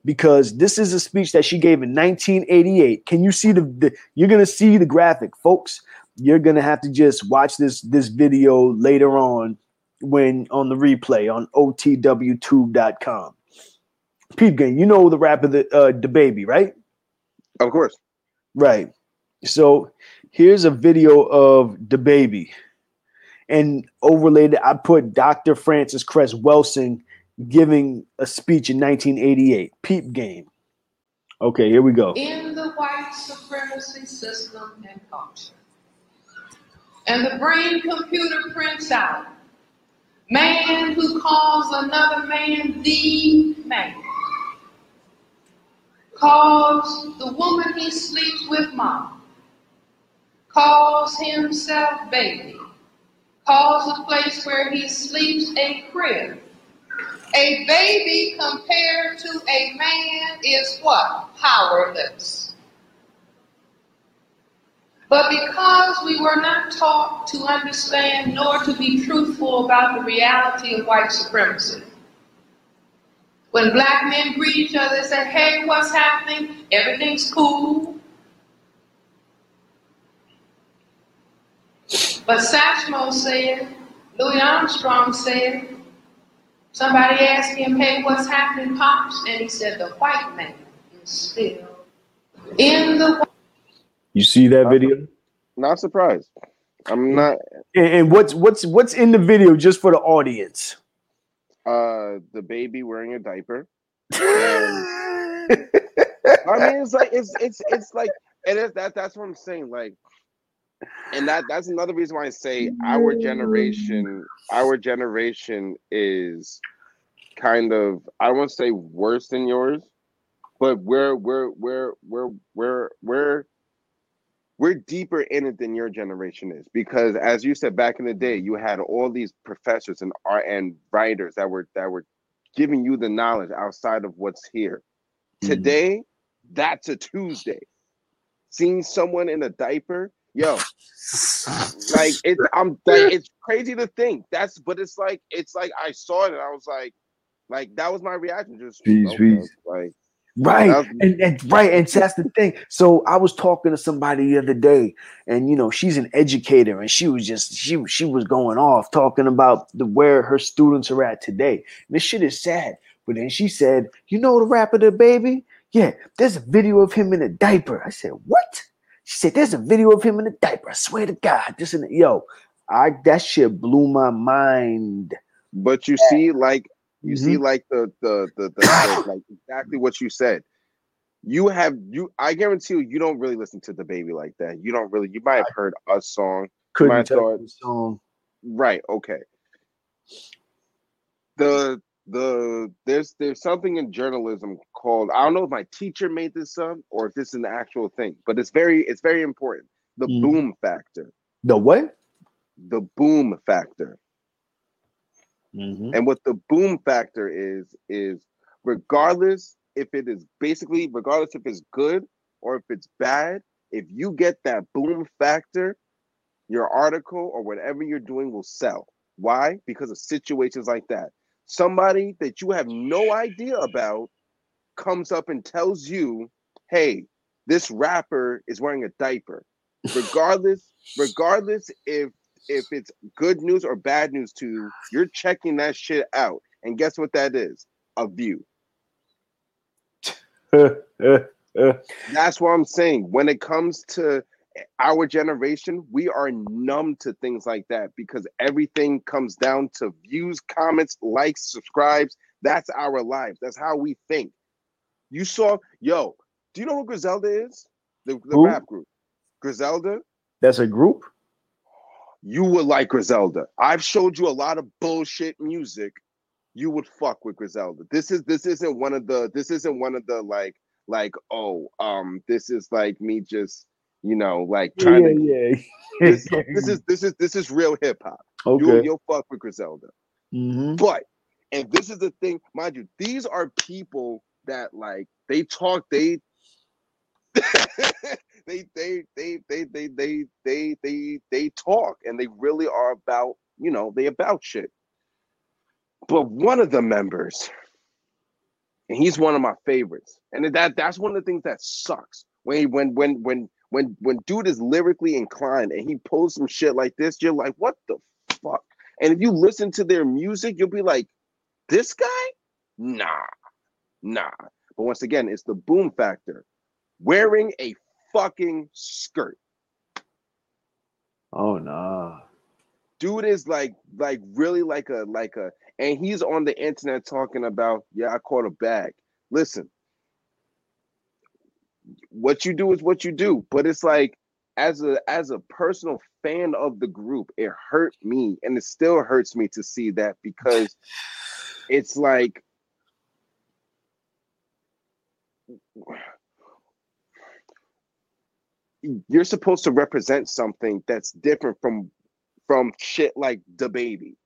because this is a speech that she gave in 1988. Can you see the, the you're gonna see the graphic, folks? You're gonna have to just watch this this video later on when on the replay on otw2.com. Peep game, you know the rapper the uh DaBaby, right? Of course. Right. So here's a video of DaBaby. And overlaid, I put Dr. Frances Cress Welsing giving a speech in 1988. Peep game. Okay, here we go. in the white supremacy system and culture. And the brain computer prints out man who calls another man the man, calls the woman he sleeps with mom, calls himself baby, calls the place where he sleeps a crib. A baby compared to a man is what? Powerless. But because we were not taught to understand nor to be truthful about the reality of white supremacy, when black men greet each other and say, hey, what's happening? Everything's cool. But Satchmo said, Louis Armstrong said, somebody asked him, hey, what's happening, Pops? And he said, the white man is still in the You see that video? Not surprised. I'm not And, and what's what's what's in the video just for the audience? uh DaBaby wearing a diaper. (laughs) I mean it's like it's it's it's like it is that that's what I'm saying. Like and that that's another reason why I say our generation, our generation is kind of I don't want to say worse than yours, but we're we're we're we're we're we're we're deeper in it than your generation is. Because as you said back in the day you had all these professors and art and writers that were that were giving you the knowledge outside of what's here. Mhm. today that's a tuesday. Seeing someone in a diaper yo like it's i'm like it's crazy to think that's but it's like it's like i saw it and i was like like that was my reaction just Peace, okay, peace. like Right. Was- And, and right. And that's the thing. So I was talking to somebody the other day, and you know, she's an educator, and she was just she she was going off talking about the where her students are at today. And this shit is sad. But then she said, you know the rapper DaBaby? Yeah, there's a video of him in a diaper. I said, What? She said, There's a video of him in a diaper. I swear to God. This and yo, I that shit blew my mind. But you see, like you Mm-hmm. see, like the the the, the, (coughs) the like exactly what you said. You have you. I guarantee you, you don't really listen to DaBaby like that. You don't really. You might have heard a song, Couldn't tell thought- the song. right? Okay. The the there's there's something in journalism called I don't know if my teacher made this up or if this is an actual thing, but it's very it's very important. The Mhm. boom factor. The what? The boom factor. Mhm. And what the boom factor is, is regardless if it is basically, regardless if it's good or if it's bad, if you get that boom factor, your article or whatever you're doing will sell. Why? Because of situations like that. Somebody that you have no idea about comes up and tells you, hey, this rapper is wearing a diaper. Regardless, (laughs) regardless if if it's good news or bad news to you, you're checking that shit out. And guess what that is? A view. (laughs) That's what I'm saying. When it comes to our generation, we are numb to things like that because everything comes down to views, comments, likes, subscribes. That's our lives. That's how we think. You saw, yo, do you know who Griselda is? The, the rap group. Griselda? That's a group. You would like Griselda. I've showed you a lot of bullshit music. You would fuck with Griselda. This is this isn't one of the this isn't one of the like like oh um this is like me just you know like trying to yeah, this, (laughs) this is this is this is real hip hop. okay. You'll you'll fuck with Griselda. Mhm. But and this is the thing, mind you, these are people that like they talk, they (laughs) they they they they they they they they they talk and they really are about, you know, they about shit. But one of the members, and he's one of my favorites. And that that's one of the things that sucks. When when when when when when dude is lyrically inclined and he pulls some shit like this, you're like, what the fuck? And if you listen to their music, you'll be like, this guy? Nah, nah. But once again, it's the boom factor. Wearing a fucking skirt. Oh no. Dude is like like really like a like a and he's on the internet talking about, yeah, I caught a bag. Listen, what you do is what you do, but it's like as a as a personal fan of the group, it hurt me and it still hurts me to see that because it's like you're supposed to represent something that's different from from shit like DaBaby.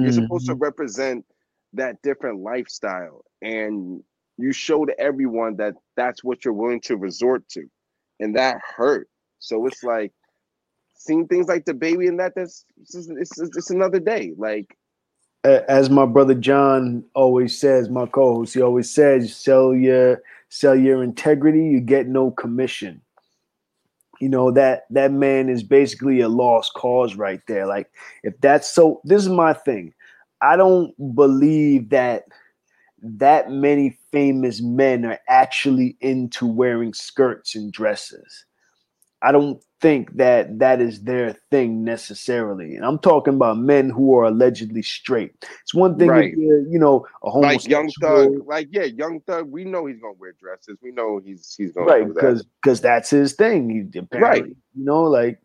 You're supposed to Mhm. represent that different lifestyle, and you showed everyone that that's what you're willing to resort to, and that hurt. So it's like seeing things like DaBaby and that. That's it's, just- it's, it's, another day. Like as my brother John always says, my co-host, he always says, sell your sell your integrity, you get no commission. You know that that man is basically a lost cause right there. Like if that's so, this is my thing. I don't believe that that many famous men are actually into wearing skirts and dresses. I don't think that that is their thing necessarily. And I'm talking about men who are allegedly straight. It's one thing Right. if you're, you know, a like Young Thug, like yeah, Young Thug. We know he's gonna wear dresses. We know he's he's gonna right? do that. Because because that's his thing. He apparently, Right. you know, like,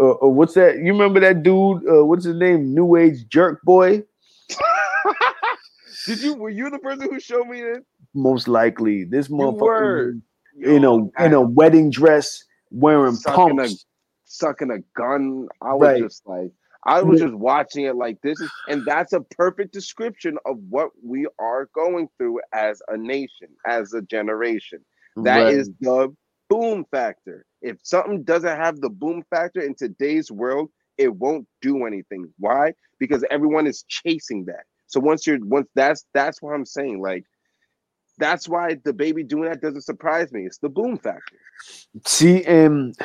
uh, uh, what's that? You remember that dude? Uh, what's his name? New Age Jerk Boy. (laughs) Did you were you the person who showed me this? Most likely, this motherfucker, in Yo, a in a wedding dress, wearing Sucking a- pumps. sucking a gun. I was Right. just like, I was just watching it like this is, and that's a perfect description of what we are going through as a nation, as a generation. That is Right. the boom factor. If something doesn't have the boom factor in today's world, it won't do anything. Why? Because everyone is chasing that. So once you're once that's that's what I'm saying. Like that's why DaBaby doing that doesn't surprise me. It's the boom factor. See, and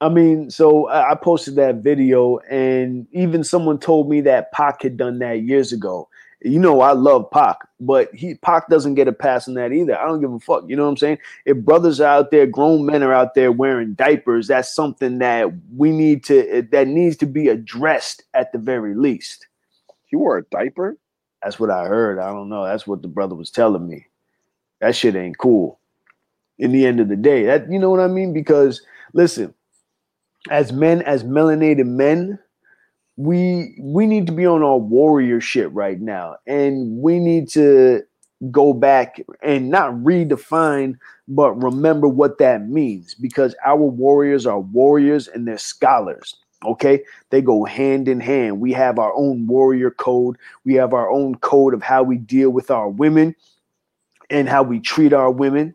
I mean, so I posted that video, and even someone told me that Pac had done that years ago. You know, I love Pac, but he Pac doesn't get a pass on that either. I don't give a fuck. You know what I'm saying? If brothers are out there, grown men are out there wearing diapers, that's something that we need to that needs to be addressed at the very least. You wore a diaper? That's what I heard. I don't know. That's what the brother was telling me. That shit ain't cool. In the end of the day, that you know what I mean? Because listen, as men, as melanated men, we we need to be on our warrior shit right now, and we need to go back and not redefine, but remember what that means. Because our warriors are warriors and they're scholars. Okay, they go hand in hand. We have our own warrior code. We have our own code of how we deal with our women and how we treat our women.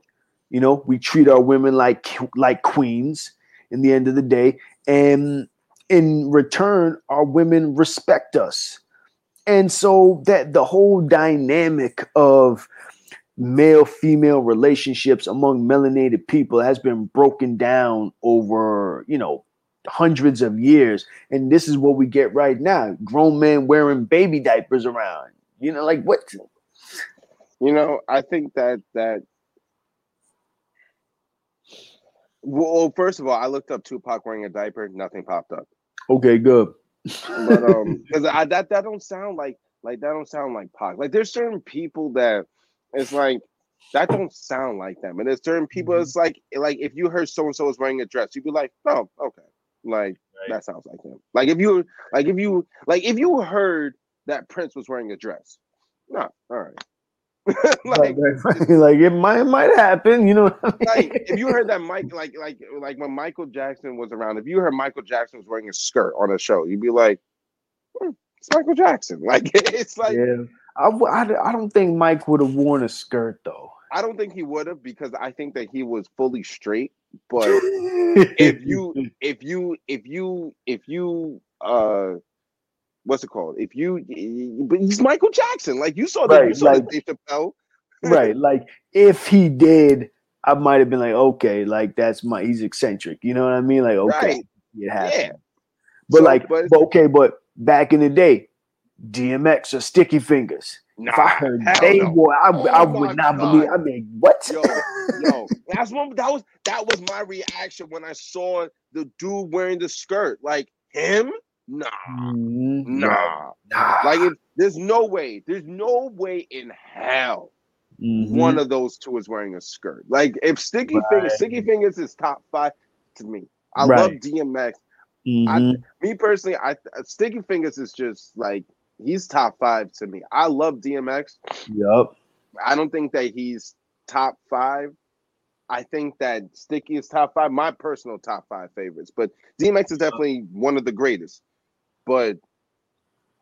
You know, we treat our women like like queens in the end of the day. And in return, our women respect us. And so that the whole dynamic of male female relationships among melanated people has been broken down over, you know, hundreds of years. And this is what we get right now grown men wearing baby diapers around. You know, like what? You know, I think that that well, first of all, I looked up Tupac wearing a diaper, nothing popped up. Okay, good. But um, (laughs) because I that that don't sound like like that don't sound like Pac. Like there's certain people that it's like that don't sound like them, and there's certain people it's like like if you heard so and so is wearing a dress, you'd be like, oh, okay, like that sounds like him. Like if you like if you like if you heard that Prince was wearing a dress, no, all right. (laughs) like, like, (laughs) like it might might happen, you know. I mean? like if you heard that Mike like like like when Michael Jackson was around, if you heard Michael Jackson was wearing a skirt on a show, you'd be like, hmm, it's Michael Jackson. (laughs) Like it's like yeah, I, w- I, d- I don't think Mike would have worn a skirt though. I don't think he would have because I think that he was fully straight. But (laughs) if you if you if you if you uh what's it called? If you but he's Michael Jackson. Like you saw that you Right, saw like- the Dave Chappelle. (laughs) right, like if he did, I might have been like, okay, like that's my he's eccentric. You know what I mean? Like okay, Right. it happened. Yeah. But So, like, but- but, okay, but back in the day, DMX or Sticky Fingaz. Nah, if I heard they no. wore, I, Oh I would not God. believe. I mean, what? Yo, yo, that's one. That was that was my reaction when I saw the dude wearing the skirt. Like him? Nah, Mhm. nah. Nah. Like it, there's no way. There's no way in hell Mhm. one of those two is wearing a skirt. Like if Sticky Right. Fingers, Sticky Fingaz is top five to me. I love Right. DMX. Mhm. Me personally, I Sticky Fingaz is just like he's top five to me. I love DMX. Yup. I don't think that he's top five. I think that Sticky is top five, my personal top five favorites. But DMX is definitely one of the greatest. But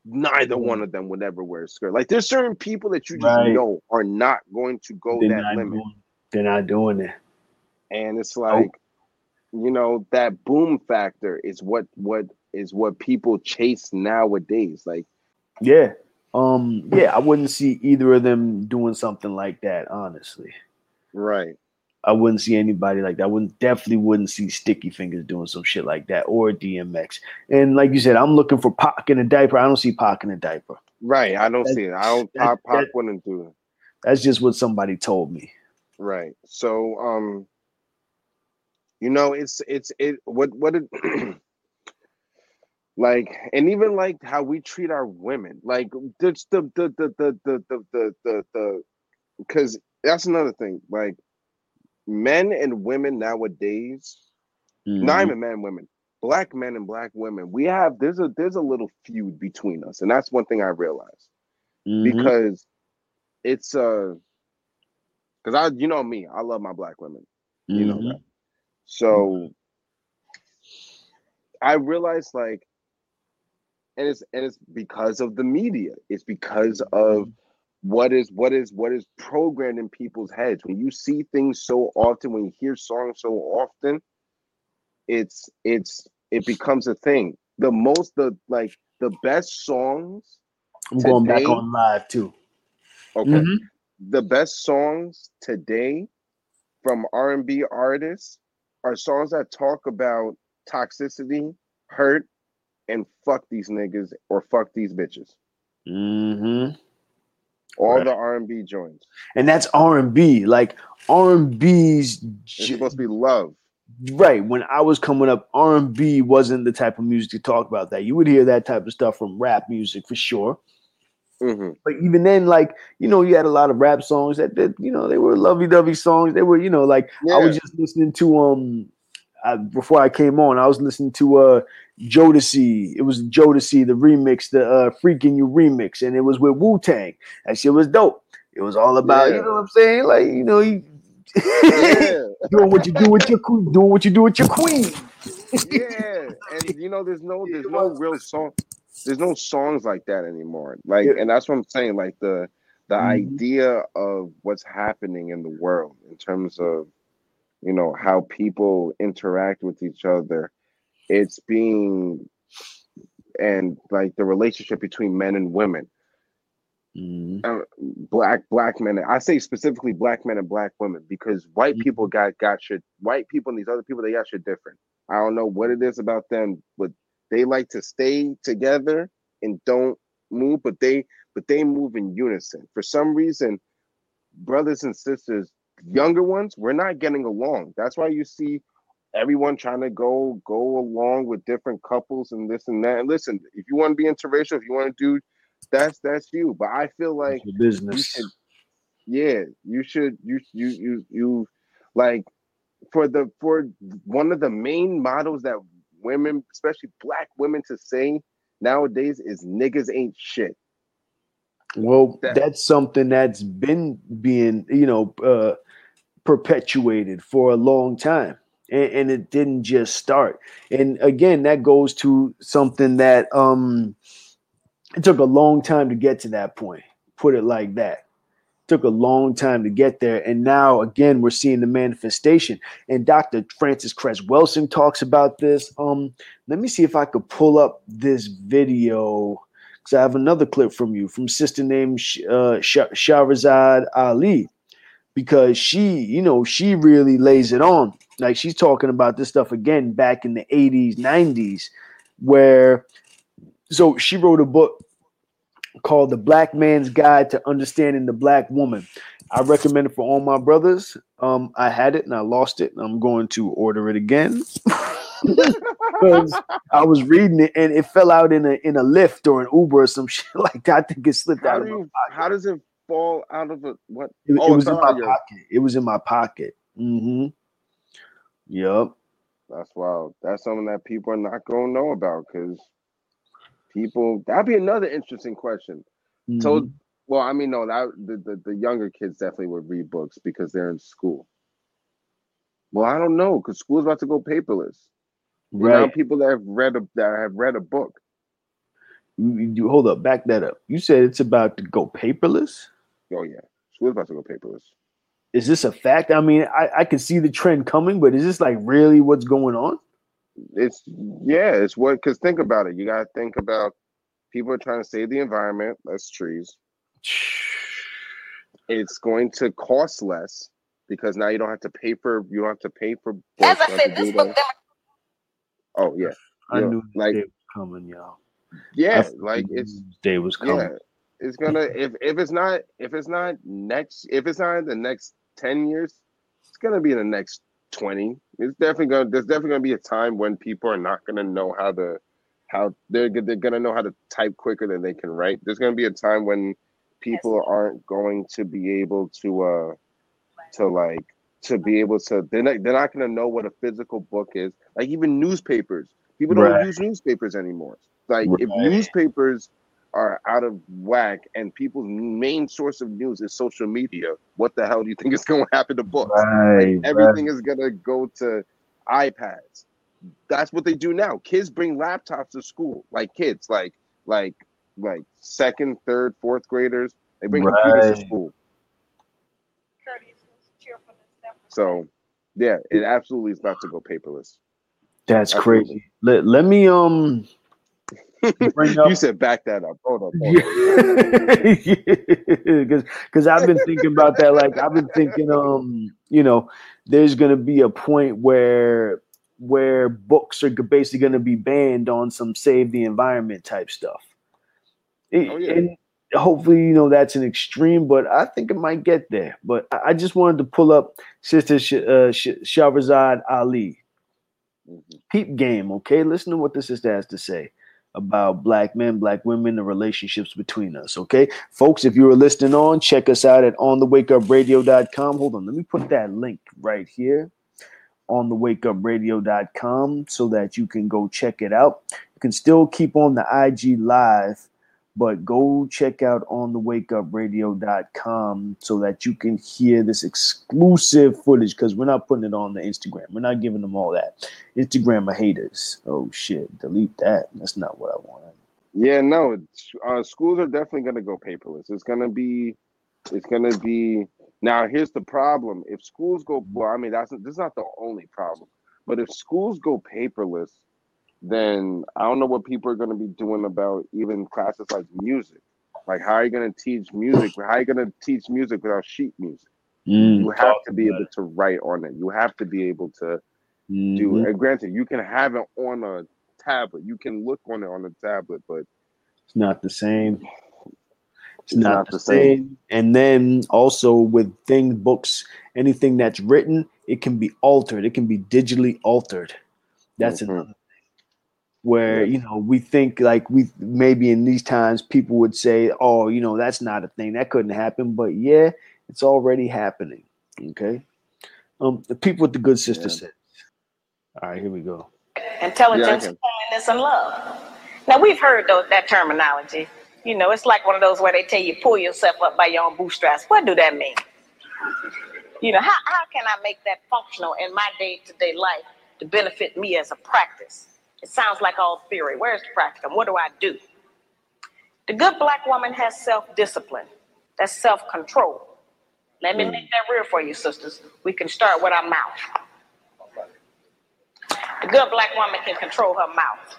neither mm-hmm. one of them would ever wear a skirt. Like there's certain people that you just Right. know are not going to go They're that limit. doing. They're not doing it. And it's like, you know, that boom factor is what what is what people chase nowadays. Like Yeah. Um. Yeah. I wouldn't see either of them doing something like that. Honestly, right. I wouldn't see anybody like that. I wouldn't definitely wouldn't see Sticky Fingaz doing some shit like that or DMX. And like you said, I'm looking for Pac in a diaper. I don't see Pac in a diaper. Right. I don't That- see it. I don't that- pop pop that- wouldn't do it. That's just what somebody told me. Right. So um you know it's it's it what what it (clears throat) like and even like how we treat our women like just the the the the the the the the, the because that's another thing like men and women nowadays not Mhm. even men and women black men and black women we have there's a there's a little feud between us and that's one thing i realized Mhm. because it's uh because i you know me i love my black women you know Mhm. that so i realized like and it's and it's because of the media. It's because of what is what is what is programmed in people's heads. When you see things so often when you hear songs so often it's it's it becomes a thing. The most the like the best songs I'm going back on live too. okay. Mhm. the best songs today from R&B artists are songs that talk about toxicity, hurt, and fuck these niggas or fuck these bitches. Mhm. All Right. the R&B joints. And that's R and B. Like R and B's It's supposed to be love. right when i was coming up r&b wasn't the type of music to talk about that you would hear that type of stuff from rap music for sure hmm but even then like you know you had a lot of rap songs that, that you know they were lovey-dovey songs they were you know like i was just listening to um I, before i came on i was listening to uh Jodeci. It was Jodeci, the remix, the uh, Freek'n You remix, and it was with Wu Tang. That shit was dope. It was all about, Yeah. you know what I'm saying? Like, you know, you yeah, (laughs) doing what you do with your queen, doing what you do with your queen. yeah. And you know, there's no (laughs) there's no real song there's no songs like that anymore. Like Yeah. and that's what I'm saying. Like the the Mhm. idea of what's happening in the world in terms of you know how people interact with each other it's being and like the relationship between men and women Mhm. uh, black black men i say specifically black men and black women because white Mhm. people got got shit white people and these other people they got shit different i don't know what it is about them but they like to stay together and don't move but they but they move in unison for some reason brothers and sisters younger ones we're not getting along. That's why you see everyone trying to go go along with different couples and this and that. And listen if you want to be interracial if you want to do that's that's you. But i feel like Your you business. should yeah you should you you you you like for the for one of the main models that women especially black women to say nowadays is niggas ain't shit. Well, That- that's something that's been being, you know, uh, perpetuated for a long time, and, and it didn't just start. And again, that goes to something that um, it took a long time to get to that point. Put it like that. Took a long time to get there, and now again, we're seeing the manifestation. And Dr. Frances Cress Welsing talks about this. Um, let me see if I could pull up this video because I have another clip from you from sister named uh, Sh- Shahrazad Ali, because she, you know, she really lays it on. Like she's talking about this stuff again back in the 80s, 90s, where so she wrote a book called The Black Man's Guide to Understanding the Black Woman. I recommend it for all my brothers. Um, I had it and I lost it. I'm going to order it again. (laughs) because I was reading it and it fell out in a in a lift or an Uber or some (laughs) shit like that. I think it slipped how out do my you how does it fall out of a what it, Oh, it was in my your- pocket. It was in my pocket. Mm-hmm. Yep. That's wild. That's something that people are not gonna know about because people. That'd be another interesting question. So, Mhm. well, I mean, no, that the, the the younger kids definitely would read books because they're in school. Well, I don't know because school's about to go paperless. Right. of people that have read a that have read a book. You, you- hold up, back that up. You said it's about to go paperless. Oh yeah, school's about to go paperless. Is this a fact? I mean, I, I can see the trend coming, but is this like really what's going on? It's yeah, it's what because think about it. You gotta think about people are trying to save the environment. Less trees. (sighs) It's going to cost less because now you don't have to pay for you don't have to pay for books. As I said, this book that. Oh yeah, I Yeah, knew like- like, day was coming, y'all. I yeah. fucking Like knew it's day was coming. yeah. It's gonna if if it's not if it's not next if it's not in the next ten years, it's gonna be in the next twenty. It's definitely gonna there's definitely gonna be a time when people are not gonna know how to how they're they're gonna know how to type quicker than they can write. There's gonna be a time when people aren't going to be able to uh to like to be able to they're not they're not gonna know what a physical book is. Like even newspapers. People don't Right. use newspapers anymore. Like if Right. newspapers are out of whack and people's main source of news is social media, what the hell do you think is (laughs) going to happen to books? Right, Like, everything is going to go to iPads. That's what they do now. Kids bring laptops to school. Like kids, like like like second, third, fourth graders, they bring computers to school. So, yeah, it absolutely is about to go paperless. That's Absolutely. crazy. Let, let me um bring (laughs) up you said back that up. Hold on. Because because I've been thinking about that. Like I've been thinking, um, you know, there's gonna be a point where where books are basically gonna be banned on some save the environment type stuff. Oh, yeah. And hopefully, you know, that's an extreme, but I think it might get there. But I, just wanted to pull up Sister Sh- uh, Sh- Shahrazad Ali. Mhm. Peep game, okay? Listen to what the sister has to say about black men, black women, the relationships between us. Okay, folks, if you are listening on, check us out at onthewakeupradio.com. Hold on, let me put that link right here on thewakeupradio.com so that you can go check it out. You can still keep on the IG live, but go check out on thewakeupradio.com so that you can hear this exclusive footage because we're not putting it on the Instagram. We're not giving them all that. Instagram are haters. Oh shit, delete that. That's not what I wanted. Yeah, no, uh, schools are definitely going to go paperless. It's going to be, it's going to be. Now, here's the problem: if schools go, well, I mean, that's this is not the only problem, but if schools go paperless, then I don't know what people are going to be doing about even classes like music. Like, how are you going to teach music? How are you going to teach music without sheet music? Mm, You have to be able to write on it. You have to be able to do Mhm. it. And granted, you can have it on a tablet. You can look on it on a tablet, but It's not the same. It's, It's not, not the the same. same. And then also with things, books, anything that's written, it can be altered. It can be digitally altered. That's Mhm. another thing. Where Yes. you know we think like we maybe in these times people would say, "Oh, you know that's not a thing. That couldn't happen." But yeah, it's already happening. Okay. Um, the people with the good sister Yeah. said. All right, here we go. intelligence, Yeah, kindness, and love. Now we've heard those, that terminology. You know, it's like one of those where they tell you pull yourself up by your own bootstraps. What do that mean? You know, how, how can I make that functional in my day-to-day life to benefit me as a practice? It sounds like all theory. Where's the practicum? What do I do? The good black woman has self-discipline. That's self-control. Let me make that real for you, sisters. We can start with our mouth. The good black woman can control her mouth.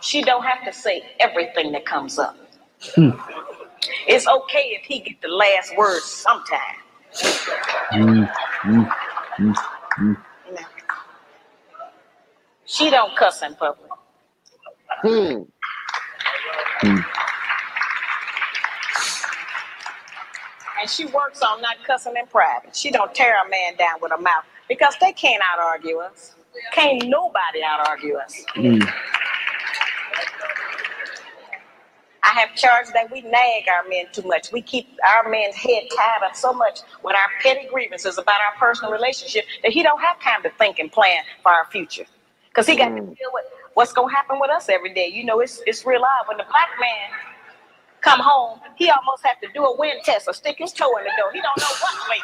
She don't have to say everything that comes up. It's okay if he get the last word sometime. Mm, mm, mm. She don't cuss in public. hmm, And she works on not cussing in private. She don't tear a man down with her mouth because they can't out argue us. Can't nobody out argue us. Mm. I have charged that we nag our men too much. We keep our men's head tied up so much with our petty grievances about our personal relationship that he don't have time to think and plan for our future. Because he got to deal with what's gonna happen with us every day. You know, it's it's real odd when the black man come home, he almost have to do a wind test or stick his toe in the door. He don't know what wait.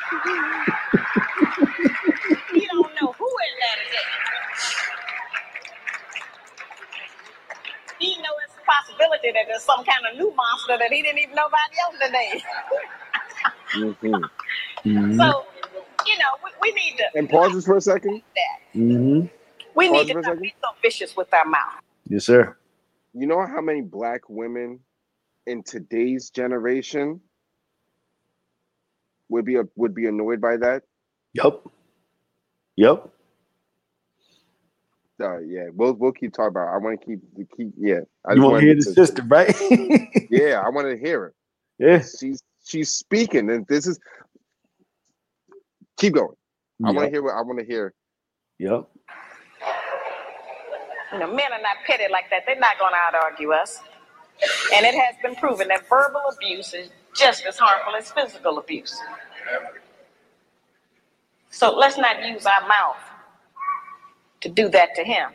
he don't know who in there today. He know it's a possibility that there's some kind of new monster that he didn't even know about yesterday. mhm. Mhm. (laughs) So, you know, we, we need to And pause this for a second. that. Mhm. We Pause need to not be so vicious with our mouth. Yes, sir. You know how many black women in today's generation would be would be annoyed by that? Yep. Yep. Uh, yeah, we'll we'll keep talking about. It. I want to keep keep. Yeah, I You want to hear the to- sister, right? (laughs) Yeah, I want to hear it. yeah. She's she's speaking, and this is. Keep going. I want to hear what I want to hear. Yep. You know, men are not petty like that. They're not going to out argue us. And it has been proven that verbal abuse is just as harmful as physical abuse. So let's not use our mouth to do that to him.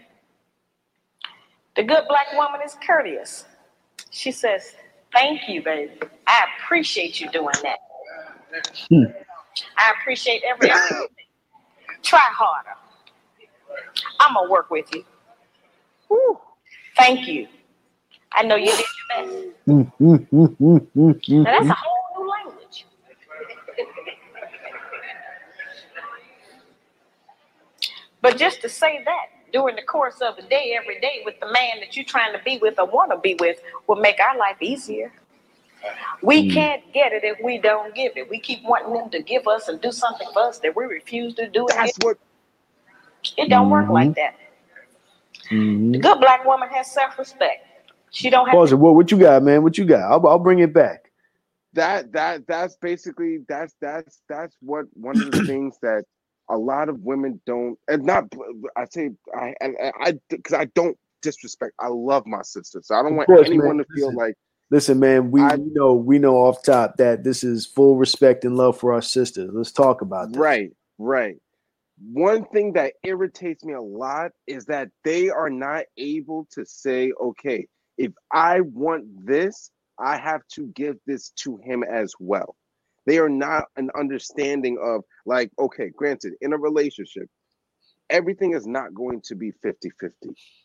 The good black woman is courteous. She says, Thank you, baby. I appreciate you doing that. Hmm. I appreciate every opportunity. Try harder. I'm going to work with you. Whew. Thank you. I know you did your best. Mm, mm, mm, mm, mm, mm, Now that's a whole new language. But just to say that during the course of a day, every day, with the man that you're trying to be with or want to be with, will make our life easier. We Mm. can't get it if we don't give it. We keep wanting them to give us and do something for us that we refuse to do. That's It, what. it don't work like that. The Mhm. good black woman has self-respect. She don't have Pause it. What, what you got, man? What you got? I'll, I'll bring it back. that that that's basically that's that's that's what one of the (clears throat) things that a lot of women don't and not I say I and and I because I don't disrespect I love my sister so I don't Of want course, anyone man. to feel Listen. like Listen, man, we, I- we know we know off top that this is full respect and love for our sisters. Let's talk about that. right right one thing that irritates me a lot is that they are not able to say okay if I want this I have to give this to him as well. They are not an understanding of like okay granted in a relationship everything is not going to be 50-50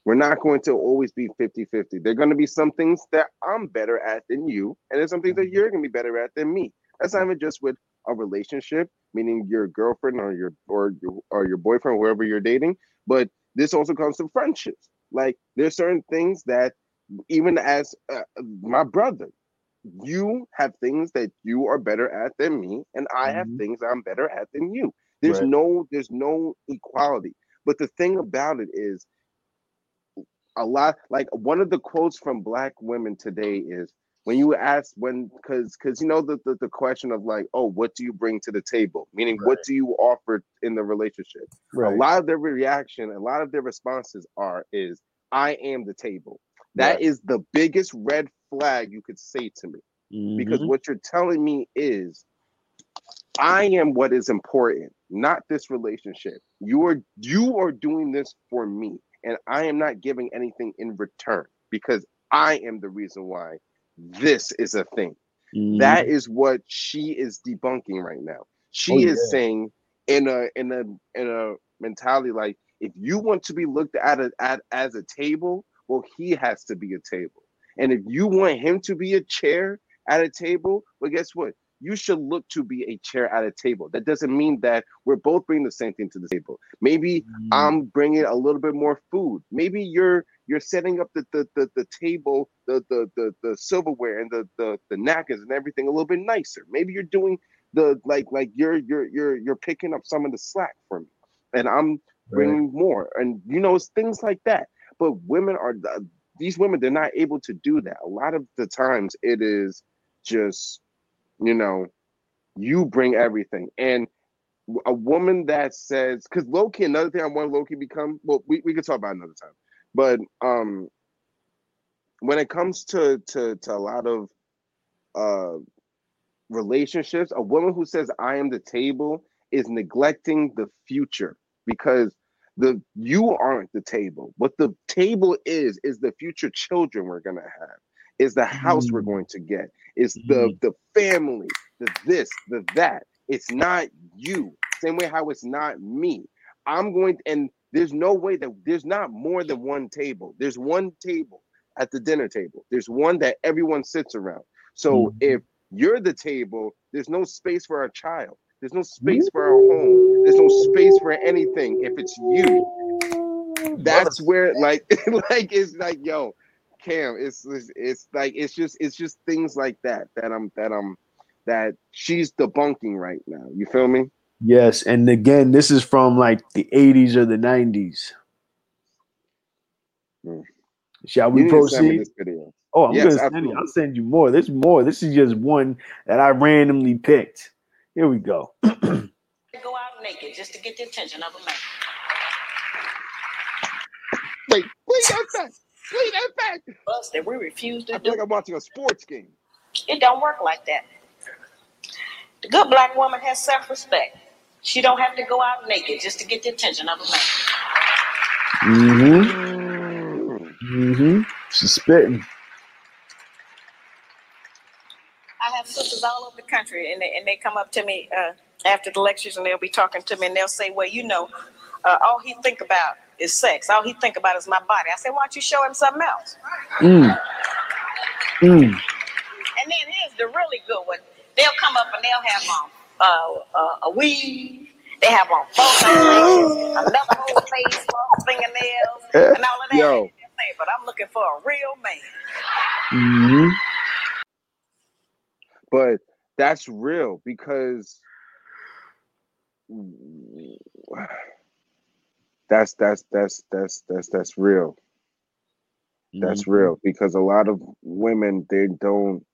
we're not going to always be 50-50 there are going to be some things that i'm better at than you and there's some things that mm-hmm. you're going to be better at than me. That's not even just with a relationship meaning your girlfriend or your or your or your boyfriend whoever you're dating but this also comes to friendships. Like there's certain things that even as uh, my brother, you have things that you are better at than me, and I have Mhm. things I'm better at than you. There's Right. no there's no equality. But the thing about it is a lot like one of the quotes from black women today is when you ask when because because you know the, the the question of like oh what do you bring to the table meaning what do you offer in the relationship a lot of their reaction a lot of their responses are is i am the table That Right. is the biggest red flag you could say to me because Mhm. what you're telling me is I am what is important, not this relationship. You are you are doing this for me, and I am not giving anything in return because I am the reason why this is a thing. Mhm. That is what she is debunking right now. She Oh, is yeah. saying in a in a in a mentality like if you want to be looked at, a, at as a table, well, he has to be a table. And if you want him to be a chair at a table, well, guess what? You should look to be a chair at a table. That doesn't mean that we're both bringing the same thing to the table. Maybe Mm-hmm. I'm bringing a little bit more food. Maybe you're you're setting up the the the, the table, the, the the the silverware and the, the the napkins and everything a little bit nicer. Maybe you're doing the like like you're you're you're you're picking up some of the slack for me, and I'm bringing more. And you know, it's things like that. But women are these women. They're not able to do that. A lot of the times, it is just you know, you bring everything and a woman that says because Loki, another thing I want Loki become. Well, we, we could talk about another time. But um when it comes to to to a lot of uh relationships, a woman who says I am the table is neglecting the future because the you aren't the table. What the table is is the future children we're gonna have, is the house we're Mm. going to get, is the the family, the this, the that. It's not you. Same way how it's not me. I'm going and there's no way that there's not more than one table. There's one table at the dinner table. There's one that everyone sits around. So Mhm. if you're the table, there's no space for a child. There's no space for our home. There's no space for anything if it's you. That's where (laughs) like (laughs) like it's like yo, Cam, it's, it's it's like it's just it's just things like that that I'm that I'm that she's debunking right now. You feel me? Yes, and again, this is from like the 80s or the 90s. Hmm. Shall we need to send me proceed? Oh, I'm Yes, gonna send you. I'll send you more. There's more. This is just one that I randomly picked. Here we go. (clears throat) Go out naked just to get the attention of a man. Wait, play that back. Play that back. Us that we refuse to I feel do. like I'm watching a sports game. It don't work like that. The good black woman has self-respect. She don't have to go out naked just to get the attention of a man. Mm-hmm. Mm-hmm. She's spitting. I have sisters all over the country, and they, and they come up to me uh, after the lectures, and they'll be talking to me, and they'll say, "Well, you know, uh, all he think about is sex. All he think about is my body." I say, "Why don't you show him something else?" Mm. Mm. And then here's the really good one. They'll come up and they'll have on uh, uh, a weave. They have on photo another whole face, long fingernails, (laughs) and all of that. Yo. And they'll say, but I'm looking for a real man. Mm-hmm. But that's real because that's that's that's that's that's that's real. That's Mm-hmm. real because a lot of women they don't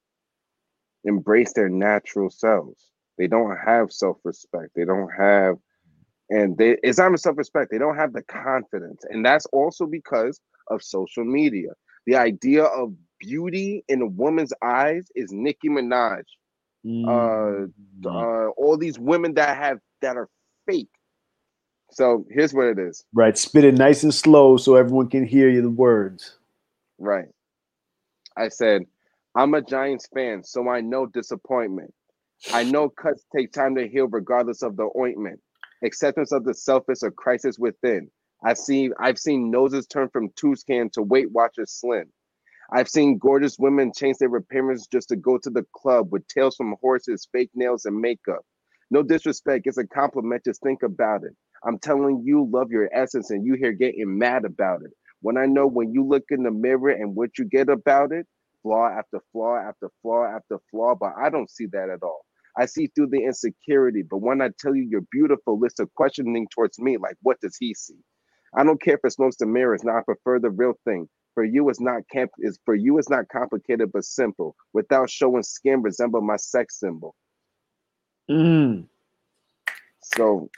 embrace their natural selves. They don't have self-respect. They don't have and they it's not even self-respect. They don't have the confidence. And that's also because of social media. The idea of beauty in a woman's eyes is Nicki Minaj. Uh, Mm-hmm. uh all these women that have that are fake. So here's what it is. right. Spit it nice and slow so everyone can hear you the words. Right. I said, I'm a Giants fan, so I know disappointment. I know cuts take time to heal regardless of the ointment. Acceptance of the self is a crisis within. I've seen I've seen noses turn from Tuscan to Weight Watchers slim. I've seen gorgeous women change their appearance just to go to the club with tails from horses, fake nails, and makeup. No disrespect, it's a compliment. Just think about it. I'm telling you, love your essence, and you here getting mad about it. When I know when you look in the mirror and what you get about it, flaw after flaw after flaw after flaw, but I don't see that at all. I see through the insecurity. But when I tell you you're beautiful, list of questioning towards me, like what does he see? I don't care if it smokes the mirrors. Now I prefer the real thing. For you, it's not camp. Is for you, it's not complicated but simple. Without showing skin, resemble my sex symbol. Mm. So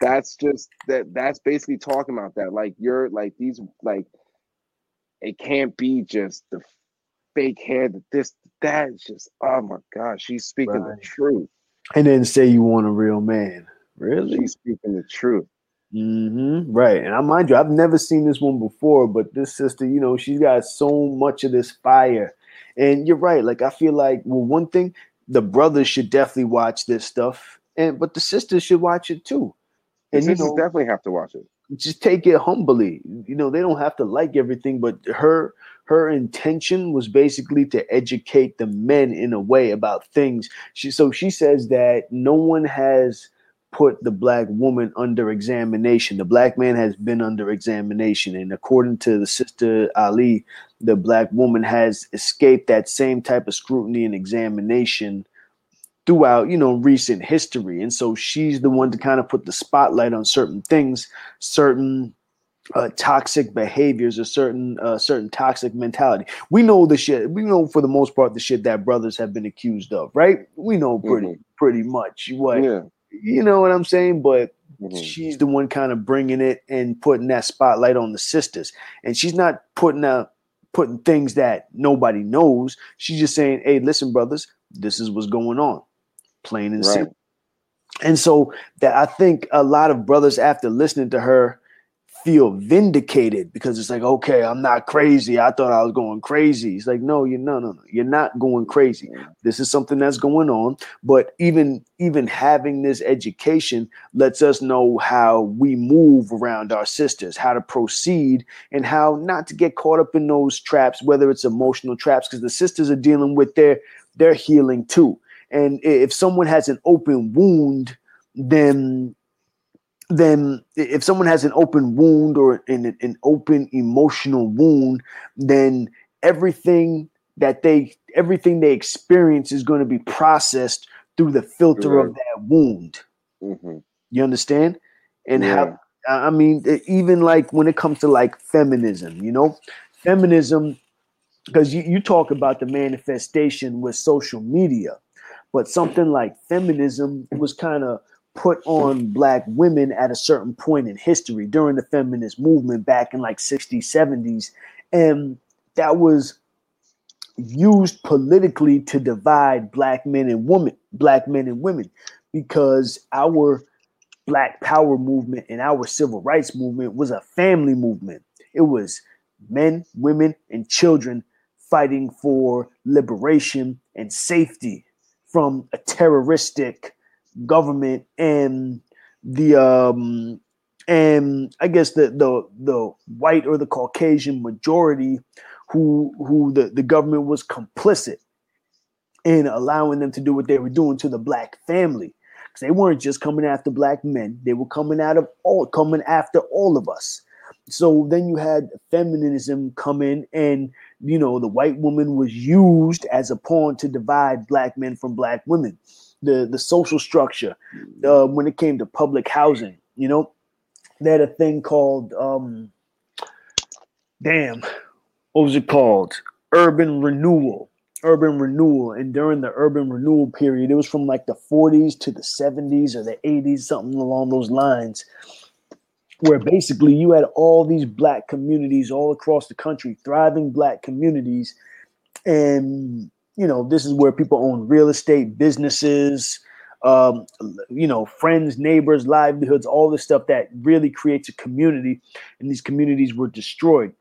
that's just that. That's basically talking about that. Like you're like these like it can't be just the fake hair. That this that's just oh my God, she's speaking Right. the truth. And then say you want a real man. Really? She's speaking the truth. hmm Right. And I mind you, I've never seen this one before, but this sister, you know, she's got so much of this fire. And you're right. Like I feel like, well, one thing, the brothers should definitely watch this stuff, and but the sisters should watch it too. And And you know, definitely have to watch it. Just take it humbly. You know, they don't have to like everything, but her her intention was basically to educate the men in a way about things. She so she says that no one has put the black woman under examination. The black man has been under examination, and according to the sister Ali, the black woman has escaped that same type of scrutiny and examination throughout you know recent history. And so she's the one to kind of put the spotlight on certain things certain uh, toxic behaviors or certain uh, certain toxic mentality. We know the shit we know for the most part the shit that brothers have been accused of right? We know pretty pretty much what Yeah. you know what i'm saying? But Mhm. she's the one kind of bringing it and putting that spotlight on the sisters. And she's not putting out putting things that nobody knows. She's just saying hey listen brothers this is what's going on plain and Right. simple. And so that i think a lot of brothers after listening to her feel vindicated because it's like okay i'm not crazy. I thought i was going crazy. It's like no you're no no no. You're not going crazy. This is something that's going on. But even even having this education lets us know how we move around our sisters how to proceed and how not to get caught up in those traps whether it's emotional traps because the sisters are dealing with their their healing too and if someone has an open wound then then if someone has an open wound or an, an open emotional wound then everything that they everything they experience is going to be processed through the filter of that wound. Mhm. you understand? And Yeah. how i mean even like when it comes to like feminism you know? Feminism because you, you talk about the manifestation with social media but something like feminism was kind of put on black women at a certain point in history during the feminist movement back in like 60s 70s and that was used politically to divide black men and women black men and women because our black power movement and our civil rights movement was a family movement. It was men women and children fighting for liberation and safety from a terroristic government and the um and I guess the the the white or the Caucasian majority who who the, the government was complicit in allowing them to do what they were doing to the black family. Because they weren't just coming after black men, they were coming out of all coming after all of us. So then you had feminism come in and you know the white woman was used as a pawn to divide black men from black women. The the social structure uh, when it came to public housing you know they had a thing called um damn what was it called? Urban renewal urban renewal. And during the urban renewal period it was from like the 40s to the 70s or the 80s something along those lines where basically you had all these black communities all across the country thriving black communities. And you know this is where people own real estate businesses um, you know friends neighbors livelihoods all this stuff that really creates a community. And these communities were destroyed.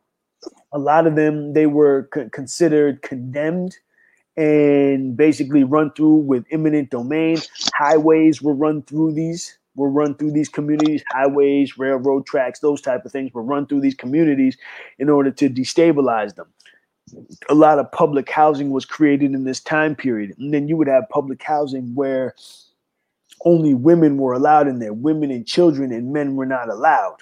A lot of them they were c- considered condemned and basically run through with eminent domain. Highways were run through these were run through these communities highways railroad tracks those type of things will run through these communities in order to destabilize them a lot of public housing was created in this time period and then you would have public housing where only women were allowed in there, women and children, and men were not allowed.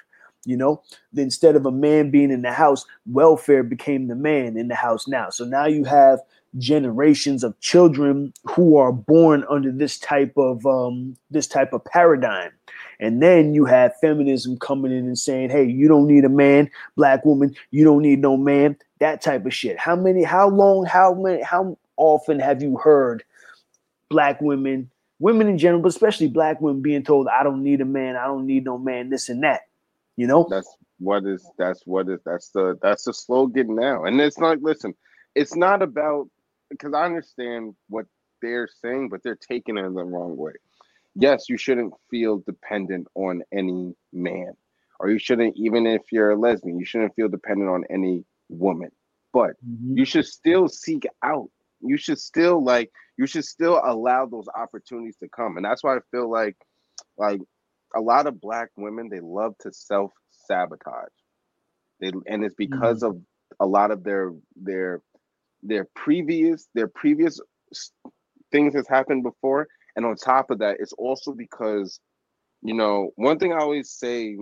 You know, instead of a man being in the house, welfare became the man in the house now. So now you have generations of children who are born under this type of um, this type of paradigm. And then you have feminism coming in and saying, "Hey, you don't need a man, black woman. You don't need no man." That type of shit. How many? How long? How many? How often have you heard black women, women in general, but especially black women, being told, "I don't need a man. I don't need no man." This and that. You know. That's what is. That's what is. That's the. That's the slogan now. And it's not. Listen, it's not about because I understand what they're saying, but they're taking it in the wrong way. Yes, you shouldn't feel dependent on any man, or you shouldn't, even if you're a lesbian, you shouldn't feel dependent on any woman. But Mhm. you should still seek out. You should still like. You should still allow those opportunities to come, and that's why I feel like, like, a lot of black women they love to self sabotage. They and it's because of a lot of their their their previous their previous things has happened before. And on top of that it's also because you know one thing i always say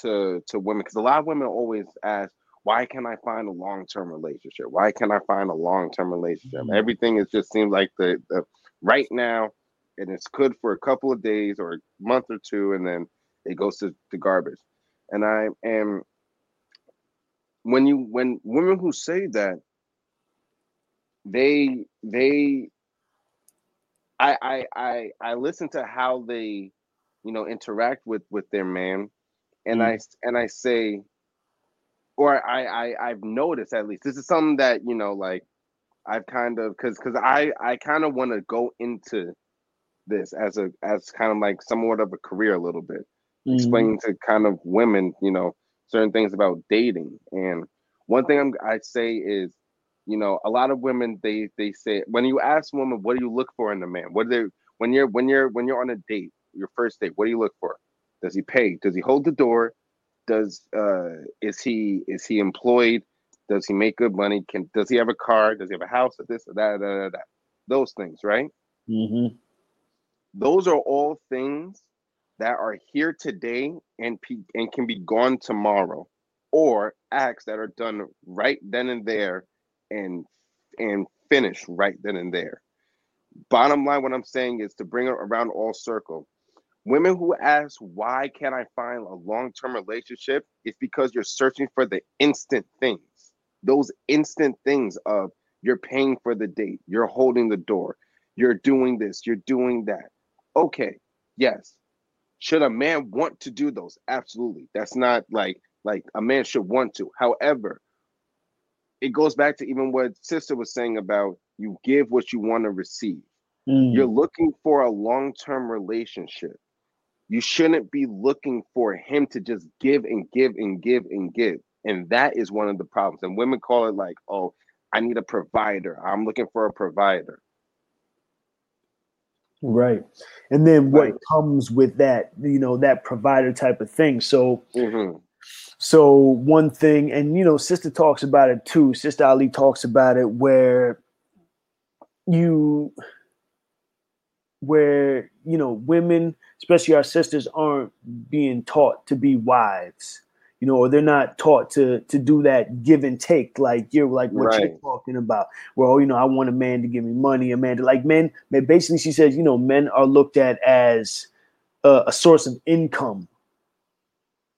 to to women because a lot of women always ask why can't i find a long-term relationship? Why can't i find a long-term relationship? Mhm. everything is just seems like the, the right now and it's good for a couple of days or a month or two and then it goes to the garbage. And i am when you when women who say that they they I I I I listen to how they you know interact with with their man and I and I say or I I I've noticed at least this is something that you know like I've kind of cuz cuz I I kind of want to go into this as a as kind of like somewhat of a career a little bit Mhm. explaining to kind of women, you know, certain things about dating. And one thing I'm, I say is, you know, a lot of women they they say when you ask women, what do you look for in a man? What do they when you're when you're when you're on a date, your first date, what do you look for? Does he pay? Does he hold the door? Does uh is he is he employed? Does he make good money? Can does he have a car? Does he have a house? Or this or that, that, that, that. Those things, right? mm-hmm. those are all things that are here today and pe- and can be gone tomorrow or acts that are done right then and there and and finish right then and there. Bottom line what i'm saying is to bring it around all circle. Women who ask why can't i find a long-term relationship? it's because you're searching for the instant things. Those instant things of you're paying for the date. You're holding the door. You're doing this. You're doing that. Okay yes. Should a man want to do those? Absolutely. That's not like like a man should want to. However it goes back to even what sister was saying about you give what you want to receive Mm. you're looking for a long-term relationship you shouldn't be looking for him to just give and give and give and give and that is one of the problems and women call it like oh i need a provider i'm looking for a provider Right. And then what Right. comes with that, you know, that provider type of thing. So Mhm. So one thing, and you know, sister talks about it too. Sister Ali talks about it where you where you know women, especially our sisters, aren't being taught to be wives, you know, or they're not taught to to do that give and take, like you're like what you're talking about. Well, you know, I want a man to give me money, a man to like men. Basically, she says, you know, men are looked at as a, a source of income,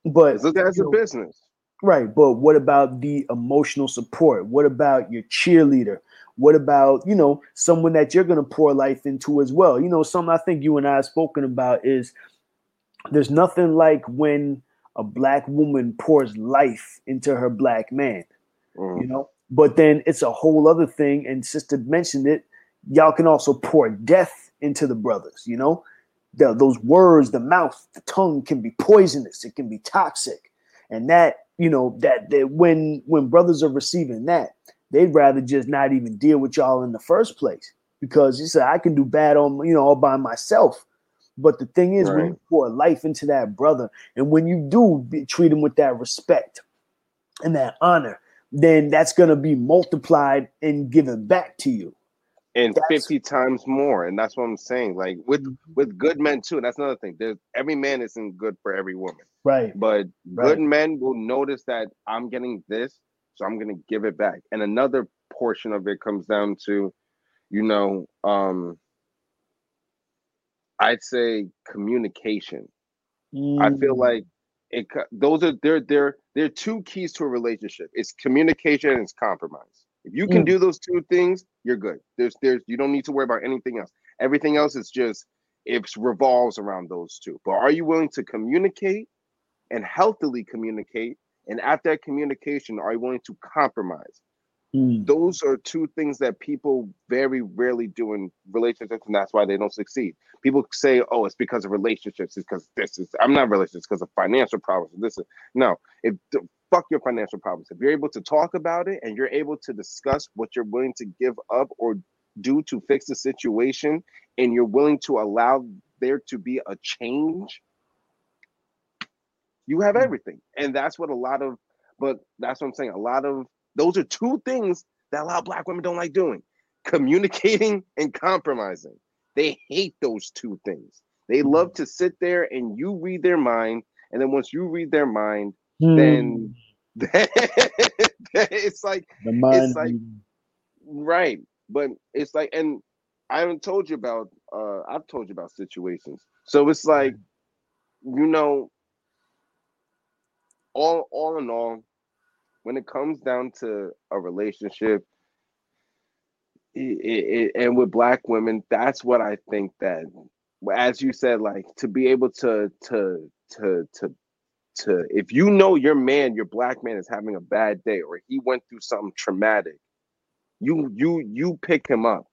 but looked at a business Right, but what about the emotional support? What about your cheerleader? What about, you know, someone that you're going to pour life into as well? You know, something I think you and I have spoken about is there's nothing like when a black woman pours life into her black man, Mhm. you know? But then it's a whole other thing, and Sister mentioned it. Y'all can also pour death into the brothers, you know? The, those words, the mouth, the tongue can be poisonous, it can be toxic. And that you know that, that when when brothers are receiving that they'd rather just not even deal with y'all in the first place. Because you said i can do bad on you know all by myself. But the thing is when you pour life into that brother and when you do be, treat him with that respect and that honor then that's going to be multiplied and given back to you and That's- 50 times more and that's what i'm saying like with with good men too that's another thing there's every man isn't good for every woman Right. but Right. good men will notice that i'm getting this so i'm going to give it back and another portion of it comes down to you know um i'd say communication I feel Mm. like it. Those are they're they're they're two keys to a relationship. It's communication and it's compromise. If you can Mm. do those two things, you're good. There's. There's. You don't need to worry about anything else. Everything else is just. It revolves around those two. But are you willing to communicate and healthily communicate? And at that communication, are you willing to compromise? Mm. those are two things that people very rarely do in relationships, and that's why they don't succeed. People say, "Oh, it's because of relationships. It's because this is." I'm not relationships because of financial problems. This is no. If fuck your financial problems. If you're able to talk about it and you're able to discuss what you're willing to give up or do to fix the situation, and you're willing to allow there to be a change, you have mm. everything. And that's what a lot of. But that's what I'm saying. A lot of those are two things that a lot of black women don't like doing communicating (laughs) and compromising. They hate those two things. They mm. love to sit there and you read their mind. And then once you read their mind, (laughs) then it's like, the mind. like- right. But it's like, and I haven't told you about, uh, I've told you about situations. So it's like, you know, all, all in all, when it comes down to a relationship, it, it, and with black women, that's what I think that, as you said, like to be able to to to to to, if you know your man, your black man is having a bad day or he went through something traumatic, you you you pick him up.